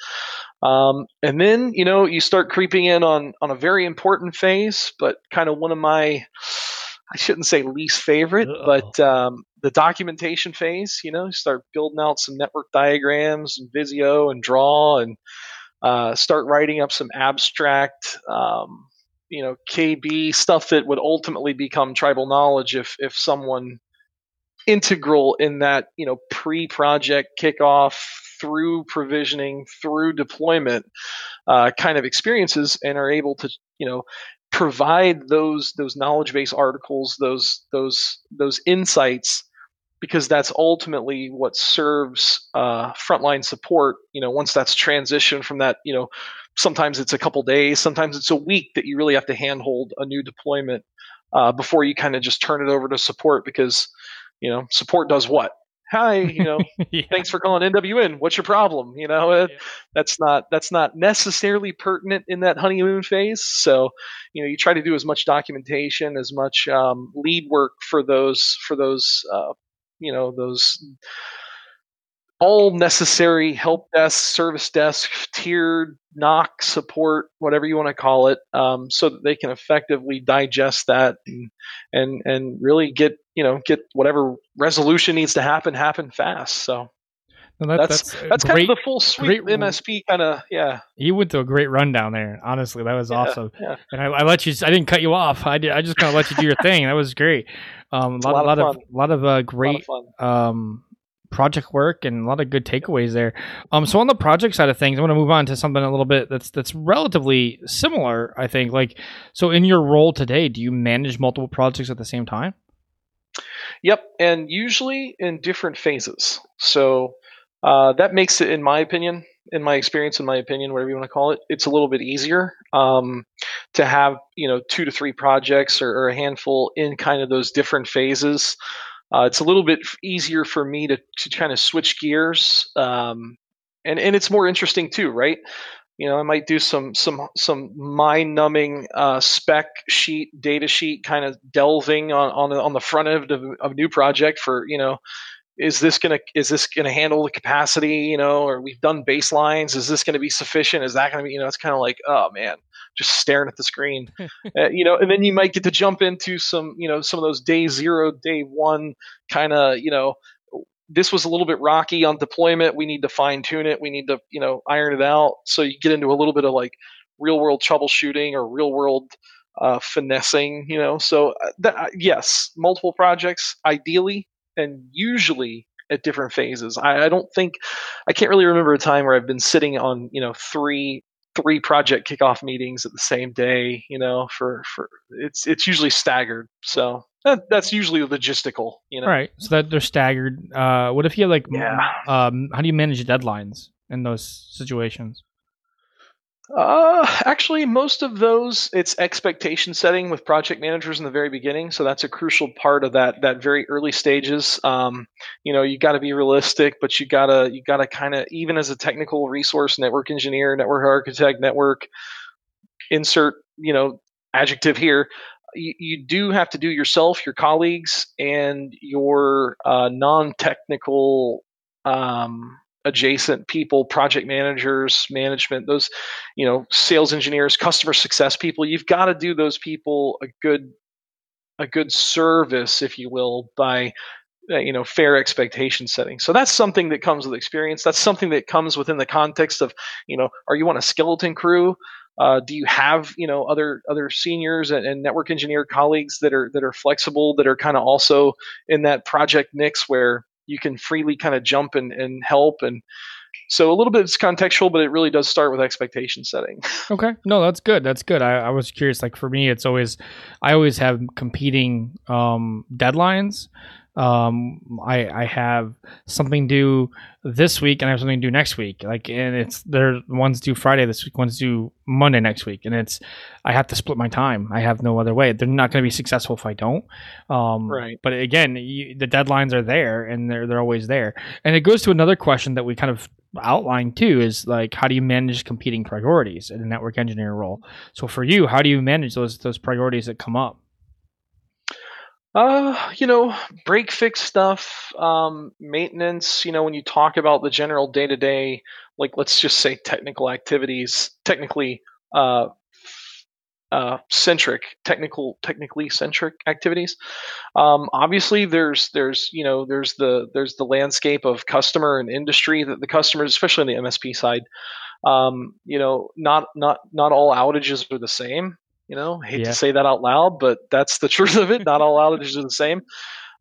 Um, and then, you know, you start creeping in on on a very important phase, but kind of one of my, I shouldn't say least favorite, Uh-oh. but um, the documentation phase. You know, you start building out some network diagrams and Visio and Draw and uh, start writing up some abstract um, you know KB stuff that would ultimately become tribal knowledge if if someone integral in that you know pre-project kickoff through provisioning through deployment uh, kind of experiences and are able to you know provide those those knowledge base articles those those those insights because that's ultimately what serves uh, frontline support you know once that's transitioned from that you know sometimes it's a couple days sometimes it's a week that you really have to handhold a new deployment uh, before you kind of just turn it over to support because you know support does what hi you know yeah. thanks for calling nwn what's your problem you know yeah. that's not that's not necessarily pertinent in that honeymoon phase so you know you try to do as much documentation as much um, lead work for those for those uh, you know those all necessary help desk, service desk, tiered NOC support, whatever you want to call it, um, so that they can effectively digest that and, and and really get you know get whatever resolution needs to happen happen fast. So that, that's that's, that's great, kind of the full suite MSP kind of yeah. You went through a great run down there. Honestly, that was yeah, awesome. Yeah. And I, I, let you. I didn't cut you off. I did. I just kind of let you do your thing. That was great. Um, a lot, a lot, of, of lot of uh, great um project work and a lot of good takeaways there. Um, so on the project side of things, I want to move on to something a little bit that's that's relatively similar. I think, like, so in your role today, do you manage multiple projects at the same time? Yep, and usually in different phases. So uh, that makes it, in my opinion, in my experience, in my opinion, whatever you want to call it, it's a little bit easier um, to have you know two to three projects or, or, a handful in kind of those different phases. Uh, it's a little bit easier for me to, to kind of switch gears, um, and and it's more interesting too, right? You know, I might do some some some mind-numbing uh, spec sheet, data sheet, kind of delving on on the, on the front end of, of a new project for you know is this gonna is this gonna handle the capacity you know or we've done baselines is this gonna be sufficient? Is that gonna be you know it's kind of like oh man just staring at the screen. Uh, you know and then you might get to jump into some you know some of those day zero day one kind of you know this was a little bit rocky on deployment. We need to fine tune it. We need to you know iron it out. So you get into a little bit of like real world troubleshooting or real world uh, finessing you know. So uh, that, uh, yes multiple projects ideally and usually at different phases. I, I, don't think I can't really remember a time where I've been sitting on you know three three project kickoff meetings at the same day. You know, for for it's it's usually staggered. So that, that's usually logistical. You know, right? So that they're staggered. Uh, what if you have like yeah. um, how do you manage deadlines in those situations? Uh, actually, most of those it's expectation setting with project managers in the very beginning. So that's a crucial part of that that very early stages. Um, you know, you got to be realistic, but you gotta you gotta kind of even as a technical resource, network engineer, network architect, network insert you know adjective here. You, you do have to do yourself, your colleagues, and your uh, non-technical um, adjacent people, project managers, management, those, you know, sales engineers, customer success people. You've got to do those people a good a good service, if you will, by uh, you know fair expectation setting so that's something that comes with experience that's something that comes within the context of you know are you on a skeleton crew uh, do you have you know other other seniors and, and, network engineer colleagues that are that are flexible that are kind of also in that project mix where you can freely kind of jump and, and help and so a little bit it's contextual but it really does start with expectation setting. Okay. No that's good. That's good. I, I, was curious like for me it's always i always have competing um, deadlines um i i have something due this week and i have something due next week. Like and it's there one's due friday this week one's due monday next week. And it's i have to split my time. I have no other way. They're not going to be successful if i don't. Um right. but again you, the deadlines are there and they're they're always there. And it goes to another question that we kind of outlined too is like how do you manage competing priorities in a network engineer role? So for you how do you manage those those priorities that come up uh, you know, break fix stuff, um, maintenance. You know, when you talk about the general day to day, like let's just say technical activities, technically, uh, uh, centric, technical, technically centric activities. Um, obviously, there's there's you know there's the there's the landscape of customer and industry that the customers, especially on the MSP side, um, you know, not not not all outages are the same. You know, I hate yeah. to say that out loud, but that's the truth of it. Not all outages are the same.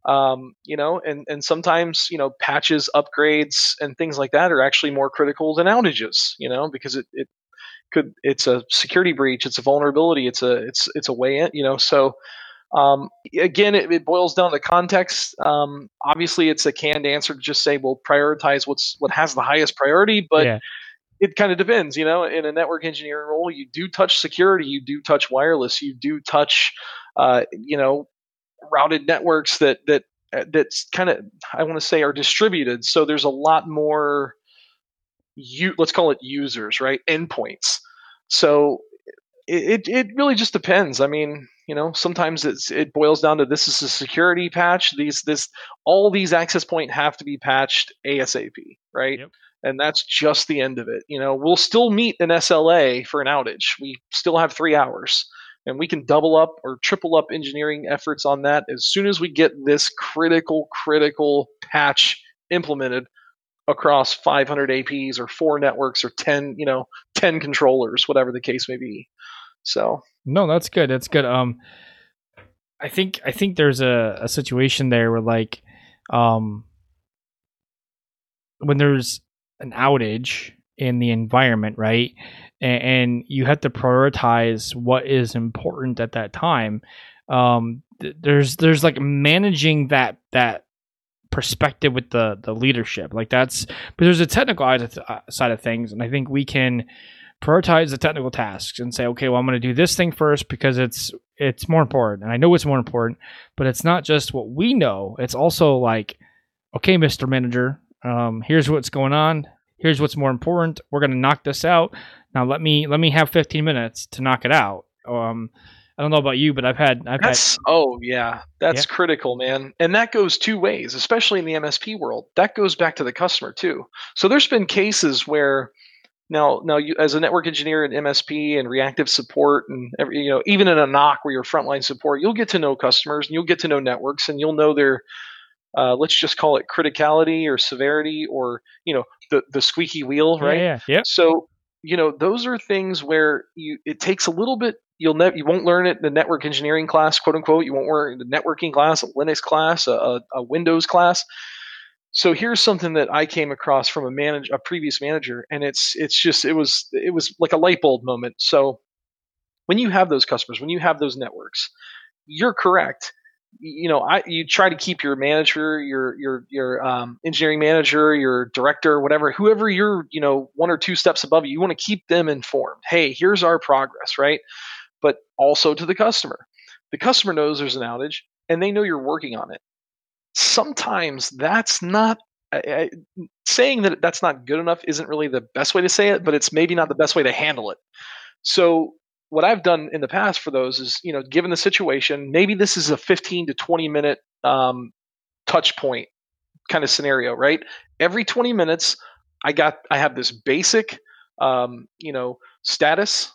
um, you know, and and sometimes you know patches, upgrades, and things like that are actually more critical than outages, you know, because it, it could it's a security breach, it's a vulnerability, it's a it's it's a way in, you know, so. Um, again, it, it, boils down to context. Um, obviously, it's a canned answer to just say, "Well, prioritize what's what has the highest priority." But yeah. It kind of depends. You know, in a network engineering role, you do touch security, you do touch wireless, you do touch, uh, you know, routed networks that that uh, that's kind of I want to say are distributed. So there's a lot more you let's call it users, right? Endpoints. So it, it really just depends. I mean, you know, sometimes it's it boils down to this is a security patch. These this all these access point have to be patched ASAP, right? Yep. And that's just the end of it. You know, we'll still meet an SLA for an outage. We still have three hours and we can double up or triple up engineering efforts on that as soon as we get this critical critical patch implemented across 500 APs or four networks or 10 you know 10 controllers whatever the case may be so no that's good that's good um I think I think there's a, a situation there where like um when there's an outage in the environment right? And, and you have to prioritize what is important at that time. Um, th- there's there's like managing that that perspective with the the leadership. Like that's but there's a technical uh, side of things and i think we can prioritize the technical tasks and say okay well i'm going to do this thing first because it's it's more important. And i know it's more important but it's not just what we know. It's also like okay mr manager um, here's what's going on here's what's more important we're going to knock this out now let me let me have 15 minutes to knock it out. Um, I don't know about you, but I've had I've that's, had. Oh yeah, that's yeah. critical, man, and that goes two ways, especially in the MSP world. That goes back to the customer too. So there's been cases where now now you as a network engineer in MSP and reactive support and every, you know even in a NOC where you're frontline support, you'll get to know customers and you'll get to know networks and you'll know their uh, let's just call it criticality or severity or you know the the squeaky wheel, right? Yeah, yeah. Yep. So you know those are things where you it takes a little bit you'll ne- you won't learn it in the network engineering class quote unquote you won't learn the networking class a linux class a, a windows class so here's something that i came across from a manage a previous manager and it's it's just it was it was like a light bulb moment so when you have those customers when you have those networks you're correct you know, I you try to keep your manager, your your your um, engineering manager, your director, whatever, whoever you're, you know, one or two steps above you, you want to keep them informed. Hey, here's our progress, right? But also to the customer. The customer knows there's an outage, and they know you're working on it. Sometimes that's not I, I, saying that that's not good enough isn't really the best way to say it, but it's maybe not the best way to handle it. So what I've done in the past for those is, you know, given the situation, maybe this is a 15 to 20 minute um, touch point kind of scenario, right? Every 20 minutes, I got, I have this basic, um, you know, status,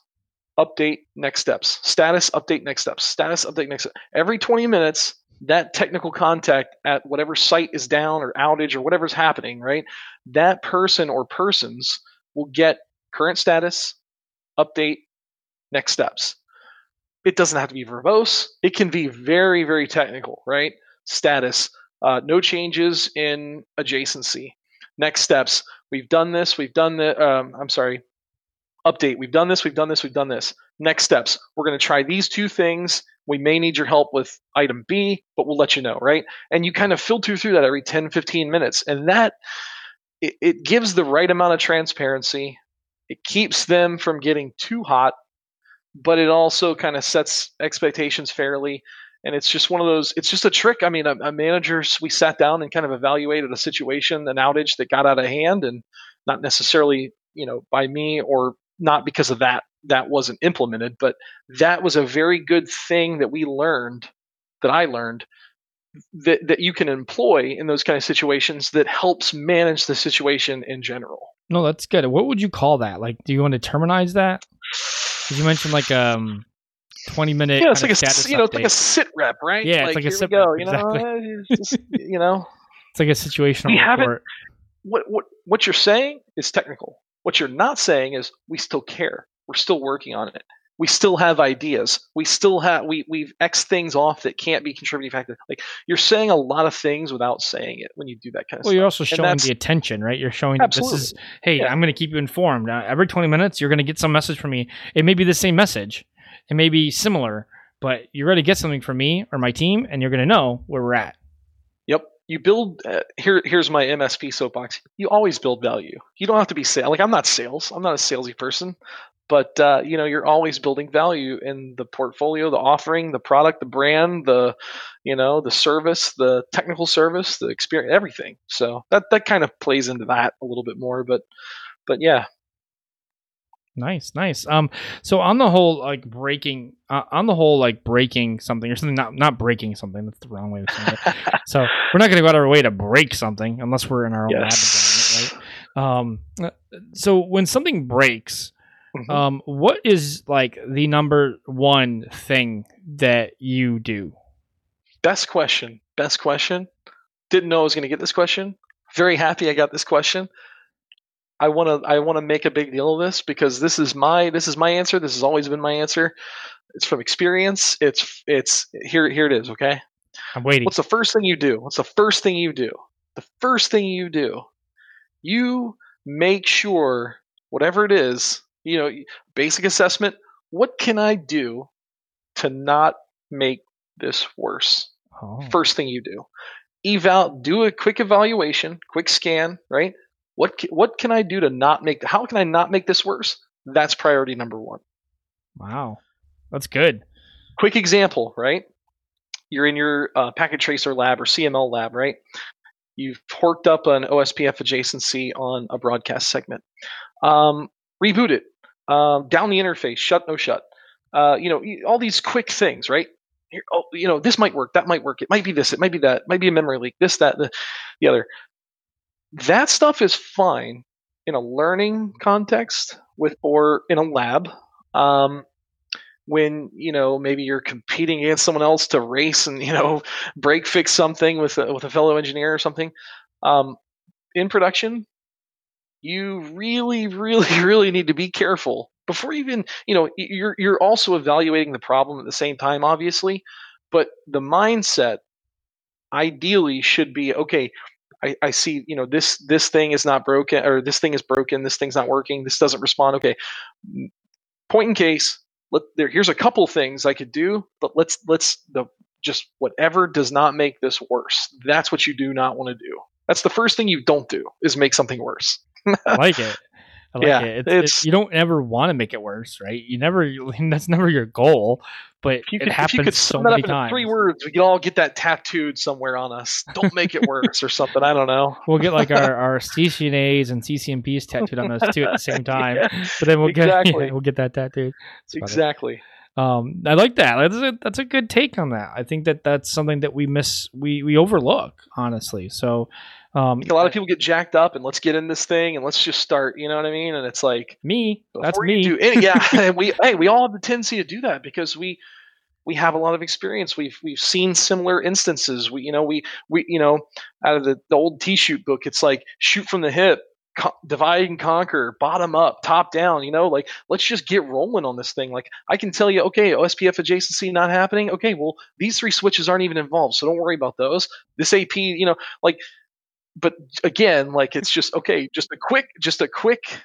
update, next steps, status, update, next steps, status, update, next. Steps. Every 20 minutes, that technical contact at whatever site is down or outage or whatever's happening, right? That person or persons will get current status, update, next steps. It doesn't have to be verbose. It can be very, very technical, right? Status, uh, no changes in adjacency. Next steps. We've done this. We've done the. Um, I'm sorry. Update. We've done this. We've done this. We've done this. Next steps. We're going to try these two things. We may need your help with item B, but we'll let you know, right? And you kind of filter through that every 10, 15 minutes. And that, it, it gives the right amount of transparency. It keeps them from getting too hot but it also kind of sets expectations fairly. And it's just one of those, it's just a trick. I mean, a, a manager, we sat down and kind of evaluated a situation, an outage that got out of hand, and not necessarily, you know, by me or not because of that, that wasn't implemented, but that was a very good thing that we learned, that I learned that, that you can employ in those kind of situations that helps manage the situation in general. No, that's good. What would you call that? Like, do you want to terminize that? You mentioned like um, twenty minute. Yeah, it's like a you know, it's like a sit rep, right? Yeah, like, it's like a sit go, rep. You exactly. know, just, you know, it's like a situational. We haven't. What what what you're saying is technical. What you're not saying is we still care. We're still working on it. We still have ideas. We still have we we've X things off that can't be contributing factor. Like you're saying a lot of things without saying it when you do that kind of well, stuff. you're also showing the attention, right? You're showing that this is, hey, Yeah. I'm going to keep you informed. Uh, every 20 minutes, you're going to get some message from me. It may be the same message, it may be similar, but you're going to get something from me or my team, and you're going to know where we're at. Yep. You build uh, here. Here's my MSP soapbox. You always build value. You don't have to be sales. Like I'm not sales. I'm not a salesy person, but uh, you know you're always building value in the portfolio, the offering, the product, the brand, the you know the service, the technical service, the experience, everything. So that that kind of plays into that a little bit more. But but yeah, Nice, nice. Um, so on the whole, like breaking, uh, on the whole, like breaking something or something, not not breaking something. That's the wrong way of saying it. so we're not going to go out of our way to break something unless we're in our own Yes. lab environment, right? Um, uh, so when something breaks, Mhm. um, what is like the number one thing that you do? best question. Best question. Didn't know I was going to get this question. Very happy I got this question. I want to I want to make a big deal of this because this is my this is my answer. This has always been my answer. It's from experience. It's it's here here it is, okay? I'm waiting. What's the first thing you do? What's the first thing you do? The first thing you do. You make sure whatever it is, you know, basic assessment, what can I do to not make this worse? Oh, first thing you do eval do a quick evaluation quick scan right? What ca- what can i do to not make how can i not make this worse? That's priority number one. Wow, that's good. quick example right? You're in your uh, packet tracer lab or cml lab right? You've porked up an ospf adjacency on a broadcast segment. Um, reboot it um, down the interface shut no shut. Uh, you know all these quick things right? Here, oh, you know this might work that might work it might be this it might be that it might be a memory leak this that the, the other. That stuff is fine in a learning context with or in a lab um, when you know maybe you're competing against someone else to race and you know break fix something with a, with a fellow engineer or something. Um, in production you really really really need to be careful before you even you know you're you're also evaluating the problem at the same time obviously but the mindset ideally should be okay I, I see you know this this thing is not broken or this thing is broken this thing's not working this doesn't respond okay point in case let there here's a couple things i could do but let's let's the just whatever does not make this worse that's what you do not want to do. That's the first thing you don't do is make something worse I like it. I like Yeah, it. It's, it's- it. You don't ever want to make it worse, right? You never. That's never your goal, but if you it happens you could so many times. three words we could all get that tattooed somewhere on us don't make it worse or something i don't know We'll get like our, our CCNAs and CCNPs tattooed on us too at the same time. Yeah, But then we'll get exactly. yeah, we'll get that tattooed. Exactly Um, I like that. That's a, that's a good take on that. I think that that's something that we miss, we we overlook, honestly. So, um, a lot of people get jacked up and let's get in this thing and let's just start you know what i mean? And it's like me, that's me. do any, yeah and we hey we all have the tendency to do that because we we have a lot of experience. We've we've seen similar instances. We you know we we you know out of the, the old t-shoot book it's like shoot from the hip co- divide and conquer bottom up top down you know? Like let's just get rolling on this thing. Like i can tell you okay ospf adjacency not happening? Okay well these three switches aren't even involved so don't worry about those. This ap you know like but again like it's just okay just a quick just a quick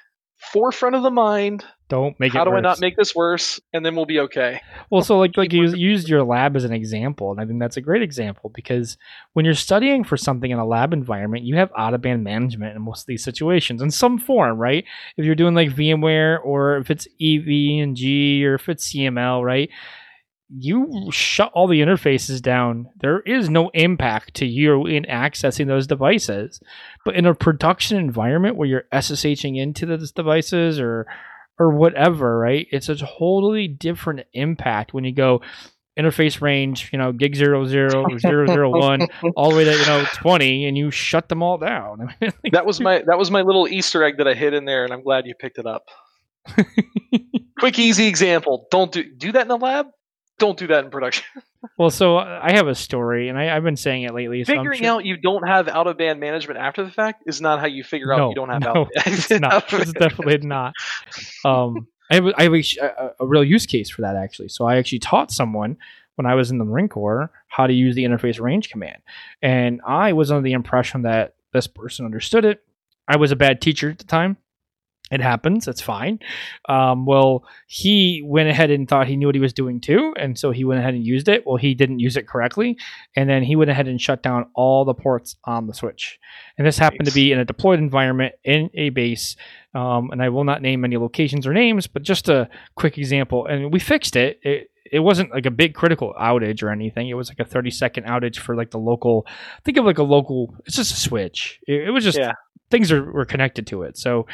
forefront of the mind Don't make it how do worse. i not make this worse and then we'll be okay Well, so like like you used your lab as an example, and I think that's a great example because when you're studying for something in a lab environment, you have out of band management in most of these situations in some form, right? If you're doing like VMware or if it's EVE-NG or if it's CML, right? You shut all the interfaces down. There is no impact to you in accessing those devices. But in a production environment where you're SSHing into those devices or or whatever, right? It's a totally different impact when you go interface range, you know, gig zero zero or zero zero one, all the way to you know twenty, and you shut them all down. that was my that was my little easter egg that i hid in there and i'm glad you picked it up quick easy example don't do do that in the lab don't do that in production well, so uh, I have a story, and I, I've been saying it lately. So figuring sure- out you don't have out of band management after the fact is not how you figure out no, you don't have no, out it's not. It's definitely not. Um, I have, I have a, a real use case for that actually. So I actually taught someone when I was in the Marine Corps how to use the interface range command, and I was under the impression that this person understood it. I was a bad teacher at the time. It happens. It's fine. Um, well, he went ahead and thought he knew what he was doing too, and so he went ahead and used it. Well, he didn't use it correctly, and then he went ahead and shut down all the ports on the switch. And this happened to be in a deployed environment in a base. Um, and I will not name any locations or names, but just a quick example. And we fixed it. It it wasn't like a big critical outage or anything. It was like a 30 second outage for like the local. Think of like a local. It's just a switch. It, it was just yeah. things are were connected to it. So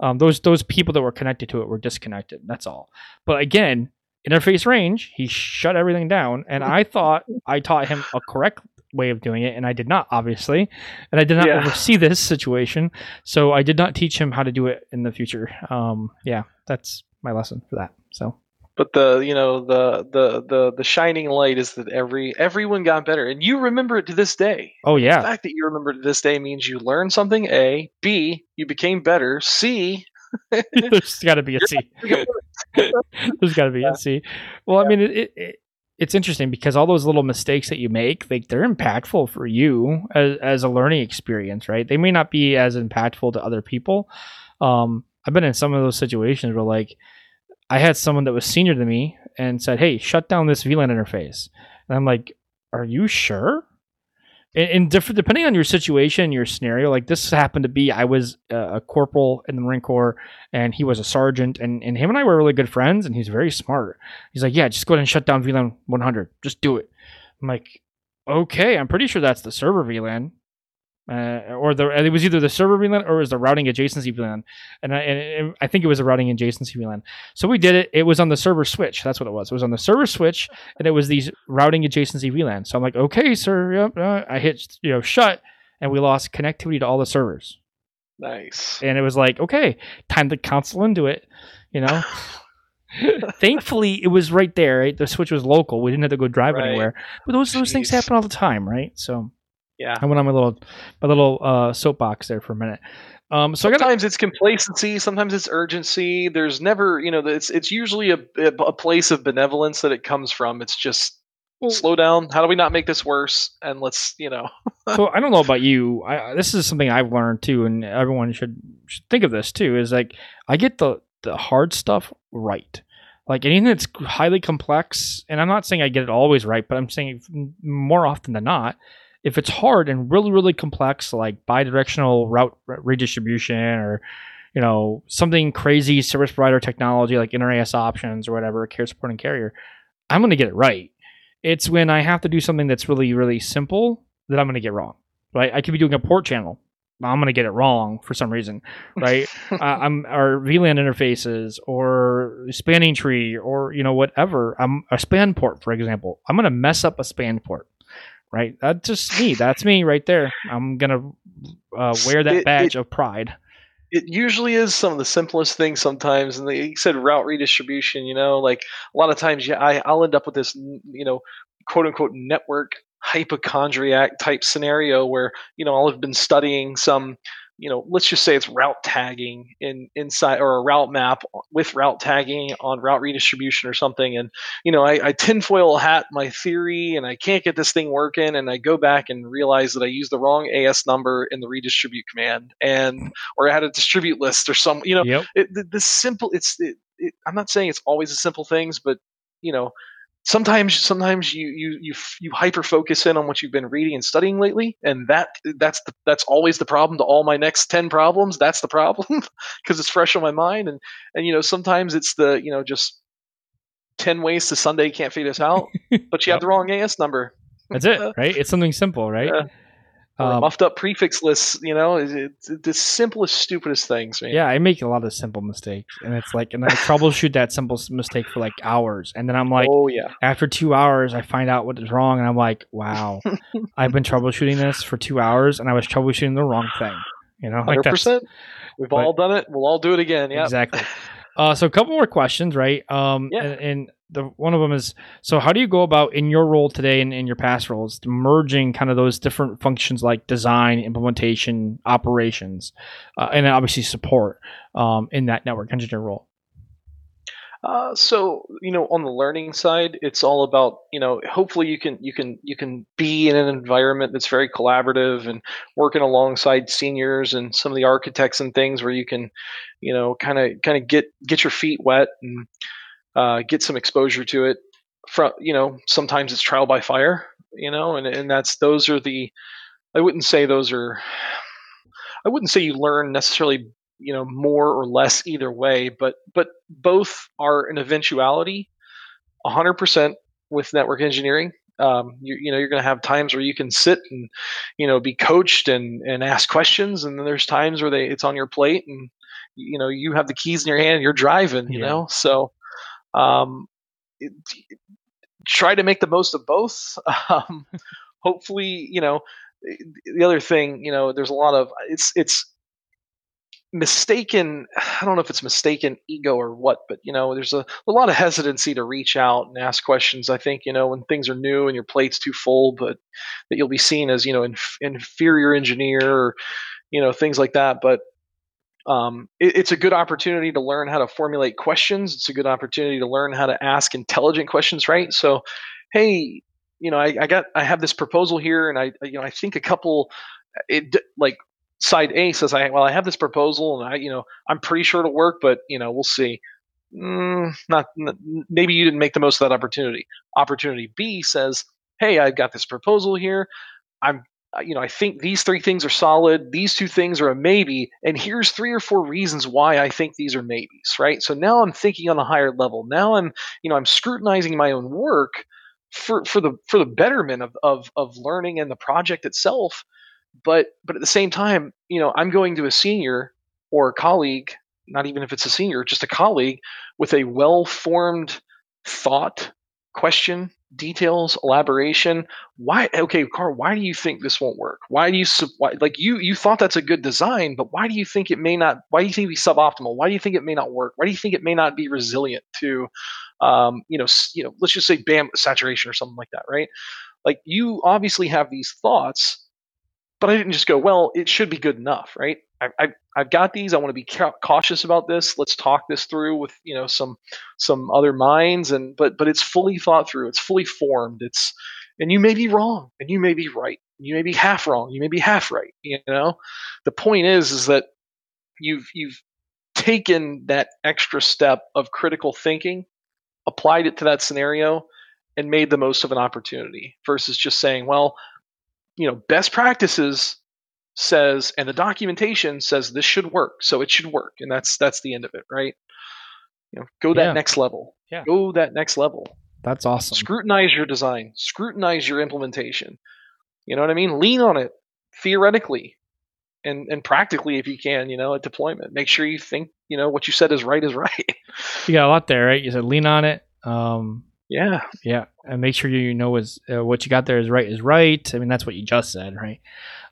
um, those those people that were connected to it were disconnected. That's all. But again, interface range, he shut everything down, and I thought I taught him a correct way of doing it, and I did not, obviously, and I did not yeah. oversee this situation, so I did not teach him how to do it in the future. Um, yeah, that's my lesson for that. So but the you know the the the the shining light is that every everyone got better. And you remember it to this day. Oh yeah. The fact that you remember it to this day means you learned something a. B you became better. C. There's got to be a c. There's got to be yeah. a c. Well yeah. i mean it, it, it's interesting because all those little mistakes that you make like they're impactful for you as, as a learning experience right? They may not be as impactful to other people. Um i've been in some of those situations where like I had someone that was senior to me and said, "Hey, shut down this VLAN interface," and I'm like, "Are you sure?" And, and different depending on your situation, your scenario, like this happened to be, I was a, a corporal in the Marine Corps, and he was a sergeant, and, and him and I were really good friends, and he's very smart. He's like, "Yeah, just go ahead and shut down VLAN 100. Just do it." I'm like, "Okay, I'm pretty sure that's the server VLAN." Uh, or the it was either the server VLAN or it was the routing adjacency VLAN, and I, and I think it was a routing adjacency VLAN. So we did it. It was on the server switch. That's what it was. It was on the server switch, and it was these routing adjacency VLAN. So I'm like, okay, sir. Yep. Uh, I hit you know shut, and we lost connectivity to all the servers. Nice. And it was like, okay, time to console into it. You know. Thankfully, it was right there. Right? The switch was local. We didn't have to go drive right. anywhere. But those those things happen all the time, right? So yeah. I went on my little my little uh, soapbox there for a minute. Um, so sometimes gotta, it's complacency, sometimes it's urgency. There's never, you know, it's it's usually a, a place of benevolence that it comes from. It's just well, slow down. How do we not make this worse? And let's, you know. so I don't know about you. I, this is something I've learned too, and everyone should, should think of this too. Is like I get the the hard stuff right. Like anything that's highly complex, and I'm not saying I get it always right, but I'm saying more often than not if it's hard and really really complex like bidirectional route redistribution or you know something crazy service provider technology like Inter-AS options or whatever carrier supporting carrier i'm going to get it right it's when i have to do something that's really really simple that i'm going to get wrong right i could be doing a port channel I'm going to get it wrong for some reason, right? uh, I'm our VLAN interfaces or spanning tree or you know whatever. I'm a span port, for example. I'm going to mess up a span port right? That's just me. That's me right there. I'm gonna uh, wear that it, badge it, of pride. It usually is some of the simplest things sometimes, and they, you said route redistribution. You know, like a lot of times, yeah, I, I'll end up with this, you know, quote unquote network hypochondriac type scenario where you know I'll have been studying some you know, let's just say it's route tagging in inside or a route map with route tagging on route redistribution or something. And, you know, I, I tinfoil hat my theory and I can't get this thing working. And I go back and realize that I used the wrong AS number in the redistribute command and, or I had a distribute list or some, you know, yep. it, the, the, simple, it's, it, it, I'm not saying it's always the simple things, but, you know, sometimes sometimes you you you you hyper focus in on what you've been reading and studying lately and that that's the, that's always the problem to all my next 10 problems. That's the problem because it's fresh on my mind and and you know sometimes it's the you know just 10 ways to sunday can't figure this out but you yep. have the wrong as number. That's it right? It's something simple right? Uh, um, muffed up prefix lists. You know, it's, it's the simplest, stupidest things. Man. Yeah, I make a lot of simple mistakes, and it's like, and I troubleshoot that simple mistake for like hours, and then I'm like, oh yeah. After two hours, I find out what is wrong, and I'm like, wow, I've been troubleshooting this for two hours, and I was troubleshooting the wrong thing. You know, hundred like percent. We've but, all done it. We'll all do it again. Yeah, exactly. Uh, so a couple more questions, right? Um, yeah. And, and, the one of them is so how do you go about in your role today and in your past roles merging kind of those different functions like design, implementation, operations, uh, and obviously support um, in that network engineer role? Uh, so you know, on the learning side, it's all about you know. Hopefully, you can you can you can be in an environment that's very collaborative and working alongside seniors and some of the architects and things where you can, you know, kind of kind of get get your feet wet and uh, get some exposure to it. From you know, sometimes it's trial by fire, you know, and and that's those are the. I wouldn't say those are. I wouldn't say you learn necessarily you know more or less either way but but both are an eventuality 100% with network engineering. Um, you, you know you're going to have times where you can sit and you know be coached and and ask questions and then there's times where they it's on your plate and you know you have the keys in your hand you're driving you yeah. know? So um, it, try to make the most of both. Um, hopefully you know the other thing you know there's a lot of it's it's mistaken i don't know if it's mistaken ego or what but you know there's a, a lot of hesitancy to reach out and ask questions i think you know when things are new and your plate's too full but that you'll be seen as you know inf- inferior engineer or you know things like that but um, it, it's a good opportunity to learn how to formulate questions. It's a good opportunity to learn how to ask intelligent questions right? So hey you know I, I got i have this proposal here and i you know i think a couple it like side A says, "I well, I have this proposal, and I, you know, I'm pretty sure it'll work, but you know, we'll see." Mm, not maybe you didn't make the most of that opportunity. Opportunity B says, "Hey, I've got this proposal here. I'm, you know, I think these three things are solid. These two things are a maybe, and here's three or four reasons why I think these are maybes." Right. So now I'm thinking on a higher level. Now I'm, you know, I'm scrutinizing my own work for for the for the betterment of of of learning and the project itself but but at the same time, you know, I'm going to a senior or a colleague, not even if it's a senior, just a colleague with a well-formed thought, question, details, elaboration. Why? Okay, Carl, why do you think this won't work? Why do you why, like you you thought that's a good design, but why do you think it may not? Why do you think it be suboptimal? Why do you think it may not work? Why do you think it may not be resilient to, um, you know, you know, let's just say bam saturation or something like that, right? Like you obviously have these thoughts but I didn't just go, well, it should be good enough, right? I, I, I've got these. I want to be ca- cautious about this. Let's talk this through with you know some some other minds, and but but it's fully thought through. It's fully formed. It's and you may be wrong, and you may be right. You may be half wrong. You may be half right. You know, the point is is that you've you've taken that extra step of critical thinking, applied it to that scenario, and made the most of an opportunity versus just saying, well, you know, best practices says and the documentation says this should work, so it should work, and that's that's the end of it, right? You know, go that yeah. next level. Yeah. Go that next level. That's awesome. Scrutinize your design. Scrutinize your implementation. You know what I mean? Lean on it theoretically and and practically if you can, you know, at deployment. Make sure you think, you know, what you said is right is right. you got a lot there, right? You said lean on it. Um, yeah. Yeah. And make sure you know is uh, what you got there is right is right. I mean, that's what you just said, right?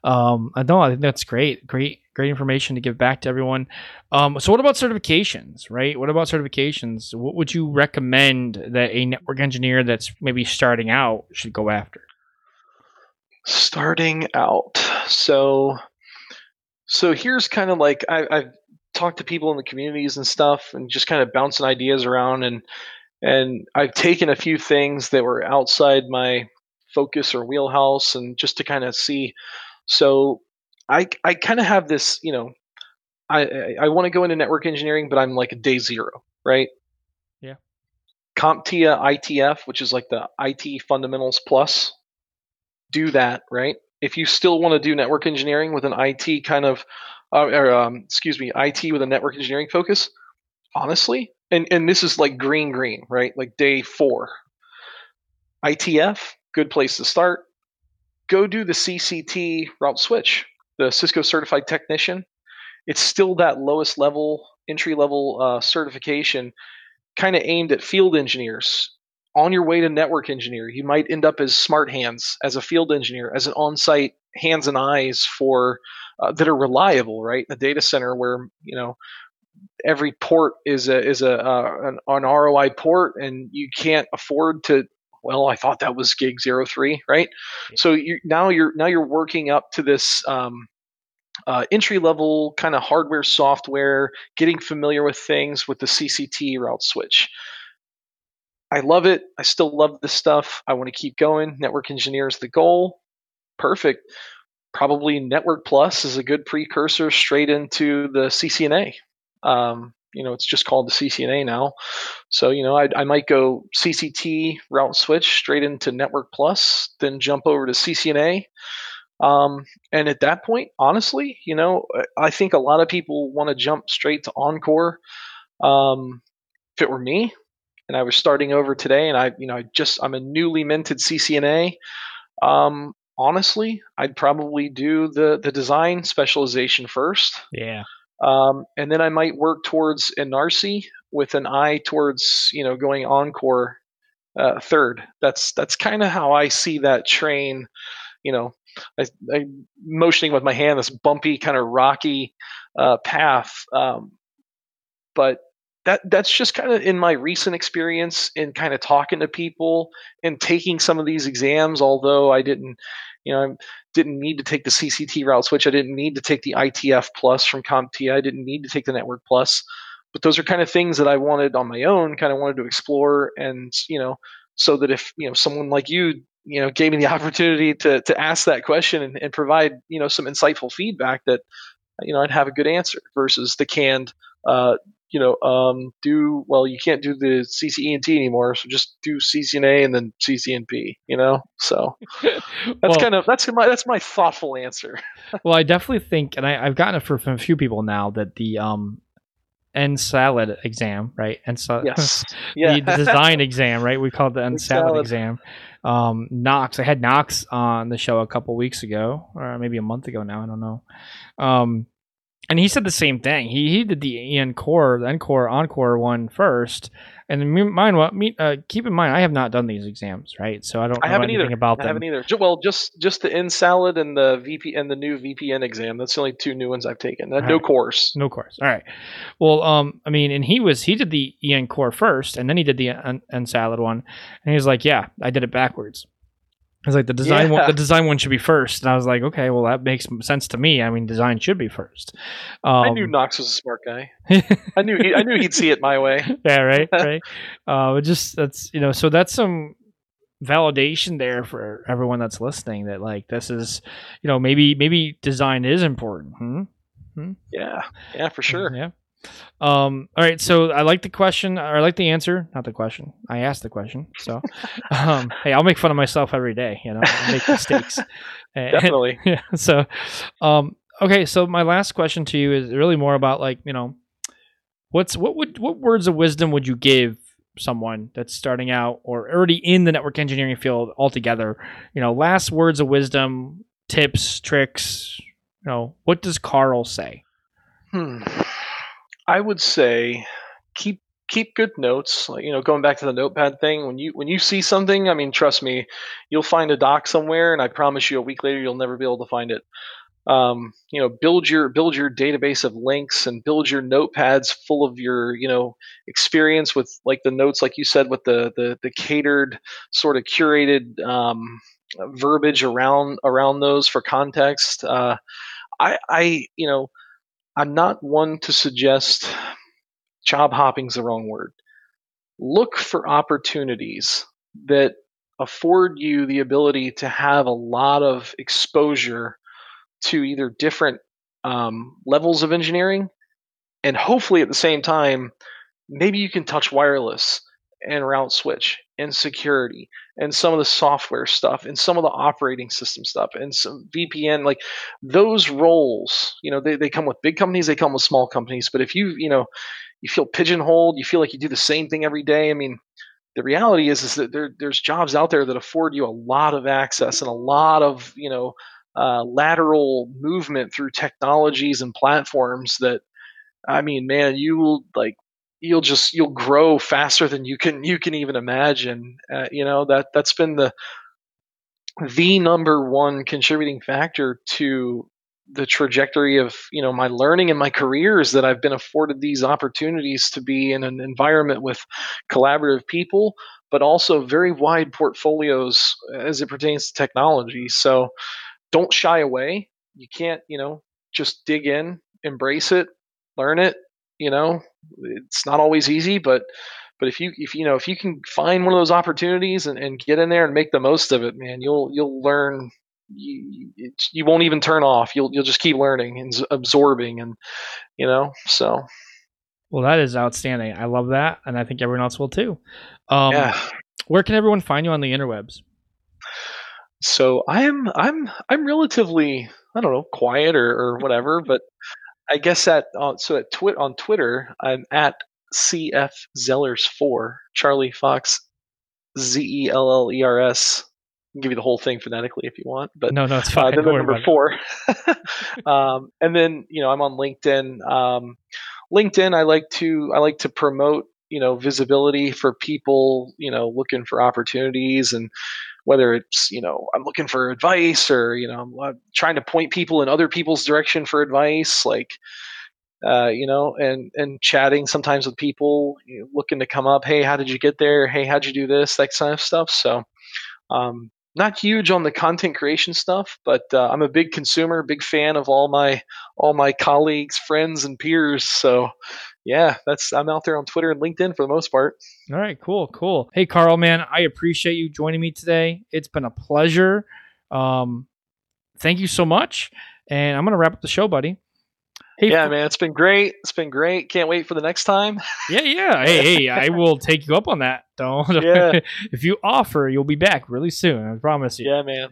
Um, I know. I think that's great. Great, great information to give back to everyone. Um, so what about certifications, right? What about certifications? What would you recommend that a network engineer that's maybe starting out should go after? Starting out. So, so here's kind of like I, I've talked to people in the communities and stuff and just kind of bouncing ideas around and and I've taken a few things that were outside my focus or wheelhouse and just to kind of see. So I I kind of have this, you know, I I, I want to go into network engineering, but I'm like a day zero, right? Yeah. CompTIA ITF, which is like the IT Fundamentals Plus, do that, right? If you still want to do network engineering with an IT kind of, uh, or um, excuse me, IT with a network engineering focus, honestly, and and this is like green green, right? Like day four. ITF, good place to start. Go do the CCT route switch, the Cisco Certified Technician. It's still that lowest level, entry level uh, certification, kind of aimed at field engineers. On your way to network engineer, you might end up as smart hands, as a field engineer, as an on site hands and eyes for uh, that are reliable, right? a data center where you know every port is a is a uh, an, an, ROI port, and you can't afford to. Well, I thought that was gig zero three, right? Yeah. So you now you're now you're working up to this um, uh, entry level kind of hardware, software, getting familiar with things with the CCT route switch. I love it. I still love this stuff. I want to keep going. Network engineer is the goal. Perfect. Probably Network Plus is a good precursor straight into the CCNA. Um, you know, it's just called the CCNA now. So, you know, I, I might go CCT route switch straight into Network Plus, then jump over to CCNA. Um, and at that point, honestly, you know, I think a lot of people want to jump straight to ENCOR. Um, if it were me, and I was starting over today, and I, you know, I just I'm a newly minted CCNA. Um, honestly, I'd probably do the the design specialization first. Yeah. Um, and then I might work towards ENARSI with an eye towards you know going ENCOR uh, third. That's that's kind of how I see that train. You know, I, I motioning with my hand this bumpy kind of rocky uh, path. Um, but that that's just kind of in my recent experience in kind of talking to people and taking some of these exams. Although I didn't, you know, I didn't need to take the CCT route switch. I didn't need to take the ITF plus from CompTIA. I didn't need to take the Network Plus. But those are kind of things that I wanted on my own, kind of wanted to explore, and you know, so that if you know someone like you you know gave me the opportunity to to ask that question and, and provide you know some insightful feedback that you know I'd have a good answer versus the canned uh, you know um, do well you can't do the CCENT anymore so just do CCNA and then CCNP you know so that's well, kind of that's my that's my thoughtful answer well I definitely think and I, have gotten it from a few people now that the um NSALAD exam, right? And so yes. yeah. the design exam, right? We call it the NSALAD exam um, Knox. I had Knox on the show a couple weeks ago, or maybe a month ago now. I don't know. Um, and he said the same thing. He he did the ENCOR, the ENCOR, ENCOR one first, and mine. What? Me, uh, keep in mind, I have not done these exams, right? So I don't. I haven't either. About I them. haven't either. Well, just just the NSALAD and the VP and the new VPN exam. That's the only two new ones I've taken. Uh, no course. No course. All right. Well, um, I mean, and he was he did the ENCOR first, and then he did the EN salad one, and he was like, "Yeah, I did it backwards." I was like, the design yeah. one, the design one should be first, and I was like, okay, well that makes sense to me. I mean, design should be first. Um, I knew Knox was a smart guy. I knew he, I knew he'd see it my way. Yeah, right, right. uh, just that's you know, so that's some validation there for everyone that's listening that like this is, you know, maybe maybe design is important. Hmm? Hmm? Yeah, yeah, for sure. Yeah. Um, all right, so I like the question, or I like the answer, not the question. I asked the question, so um, hey, I'll make fun of myself every day. You know, I make mistakes. Definitely. yeah. So, um, okay, so my last question to you is really more about like you know, what's what would what words of wisdom would you give someone that's starting out or already in the network engineering field altogether? You know, last words of wisdom, tips, tricks. You know, what does Carl say? Hmm. I would say keep keep good notes. Like, you know, going back to the notepad thing, when you when you see something, I mean, trust me, you'll find a doc somewhere, and I promise you, a week later, you'll never be able to find it. Um, you know, build your build your database of links and build your notepads full of your you know experience with like the notes, like you said, with the the, the catered sort of curated um, verbiage around around those for context. Uh, I I you know I'm not one to suggest job hopping is the wrong word. Look for opportunities that afford you the ability to have a lot of exposure to either different um, levels of engineering and hopefully at the same time maybe you can touch wireless and route switch and security and some of the software stuff and some of the operating system stuff and some VPN like those roles you know they, they come with big companies they come with small companies but if you you know you feel pigeonholed you feel like you do the same thing every day I mean the reality is is that there, there's jobs out there that afford you a lot of access and a lot of you know uh, lateral movement through technologies and platforms that I mean man you will like you'll just you'll grow faster than you can you can even imagine. Uh, you know that that's been the the number one contributing factor to the trajectory of you know my learning and my career is that I've been afforded these opportunities to be in an environment with collaborative people, but also very wide portfolios as it pertains to technology. So don't shy away. You can't you know just dig in, embrace it, learn it. You know, it's not always easy, but but if you if you know if you can find one of those opportunities and, and get in there and make the most of it, man, you'll you'll learn. You, you won't even turn off. You'll you'll just keep learning and absorbing, and you know. So well, that is outstanding. I love that, and I think everyone else will too. Um, yeah. Where can everyone find you on the interwebs? So I'm I'm I'm relatively I don't know quiet or, or whatever, but I guess at uh, so at twit on Twitter I'm at CF Zellers four Charlie Fox Z E L L E R S. Give you the whole thing phonetically if you want, but no, no, it's fine. Uh, then the number four, um, and then you know I'm on LinkedIn. Um, LinkedIn, I like to I like to promote you know visibility for people you know looking for opportunities and whether it's you know i'm looking for advice or you know i'm trying to point people in other people's direction for advice like uh, you know and and chatting sometimes with people you know, looking to come up hey how did you get there? Hey how'd you do this? that kind of stuff. So um, not huge on the content creation stuff, but uh, I'm a big consumer, big fan of all my all my colleagues, friends, and peers. So, yeah, that's I'm out there on Twitter and LinkedIn for the most part. All right, cool, cool. Hey, Carl, man, I appreciate you joining me today. It's been a pleasure. Um, thank you so much, and I'm gonna wrap up the show, buddy. Hey, yeah, man, it's been great. It's been great. Can't wait for the next time. yeah, yeah. Hey, hey, I will take you up on that. Don't. Yeah. if you offer, you'll be back really soon. I promise you. Yeah, man.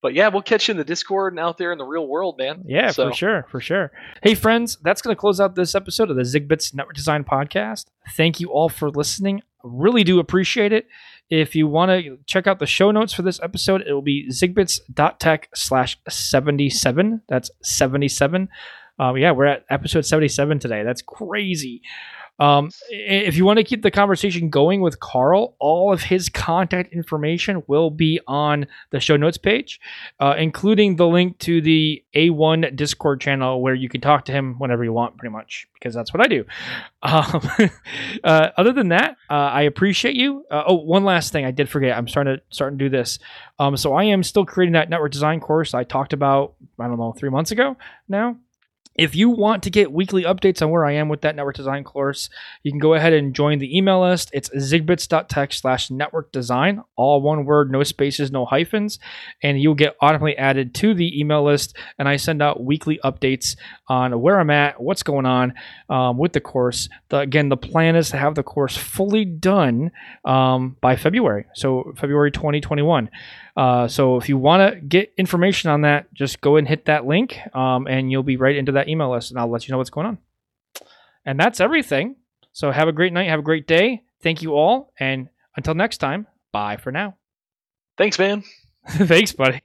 But yeah, we'll catch you in the Discord and out there in the real world, man. Yeah, so. for sure, for sure. Hey, friends, that's going to close out this episode of the ZigBits Network Design Podcast. Thank you all for listening. Really do appreciate it. If you want to check out the show notes for this episode, it will be zigbits.tech slash 77. That's 77. Um, yeah, we're at episode 77 today. That's crazy. Um, if you want to keep the conversation going with Carl, all of his contact information will be on the show notes page, uh, including the link to the A1 Discord channel where you can talk to him whenever you want, pretty much, because that's what I do. Um, uh, other than that, uh, I appreciate you. Uh, oh, one last thing I did forget. I'm starting to starting to do this. Um, so I am still creating that network design course I talked about. I don't know, three months ago now. If you want to get weekly updates on where I am with that network design course, you can go ahead and join the email list. It's zigbits.tech slash network design, all one word, no spaces, no hyphens, and you'll get automatically added to the email list. And I send out weekly updates on where I'm at, what's going on um, with the course. The, again, the plan is to have the course fully done um, by February, so February 2021. Uh, so if you want to get information on that, just go and hit that link, um, and you'll be right into that email list, and I'll let you know what's going on. And that's everything. So have a great night, have a great day. Thank you all, and until next time, bye for now. Thanks, man. Thanks, buddy.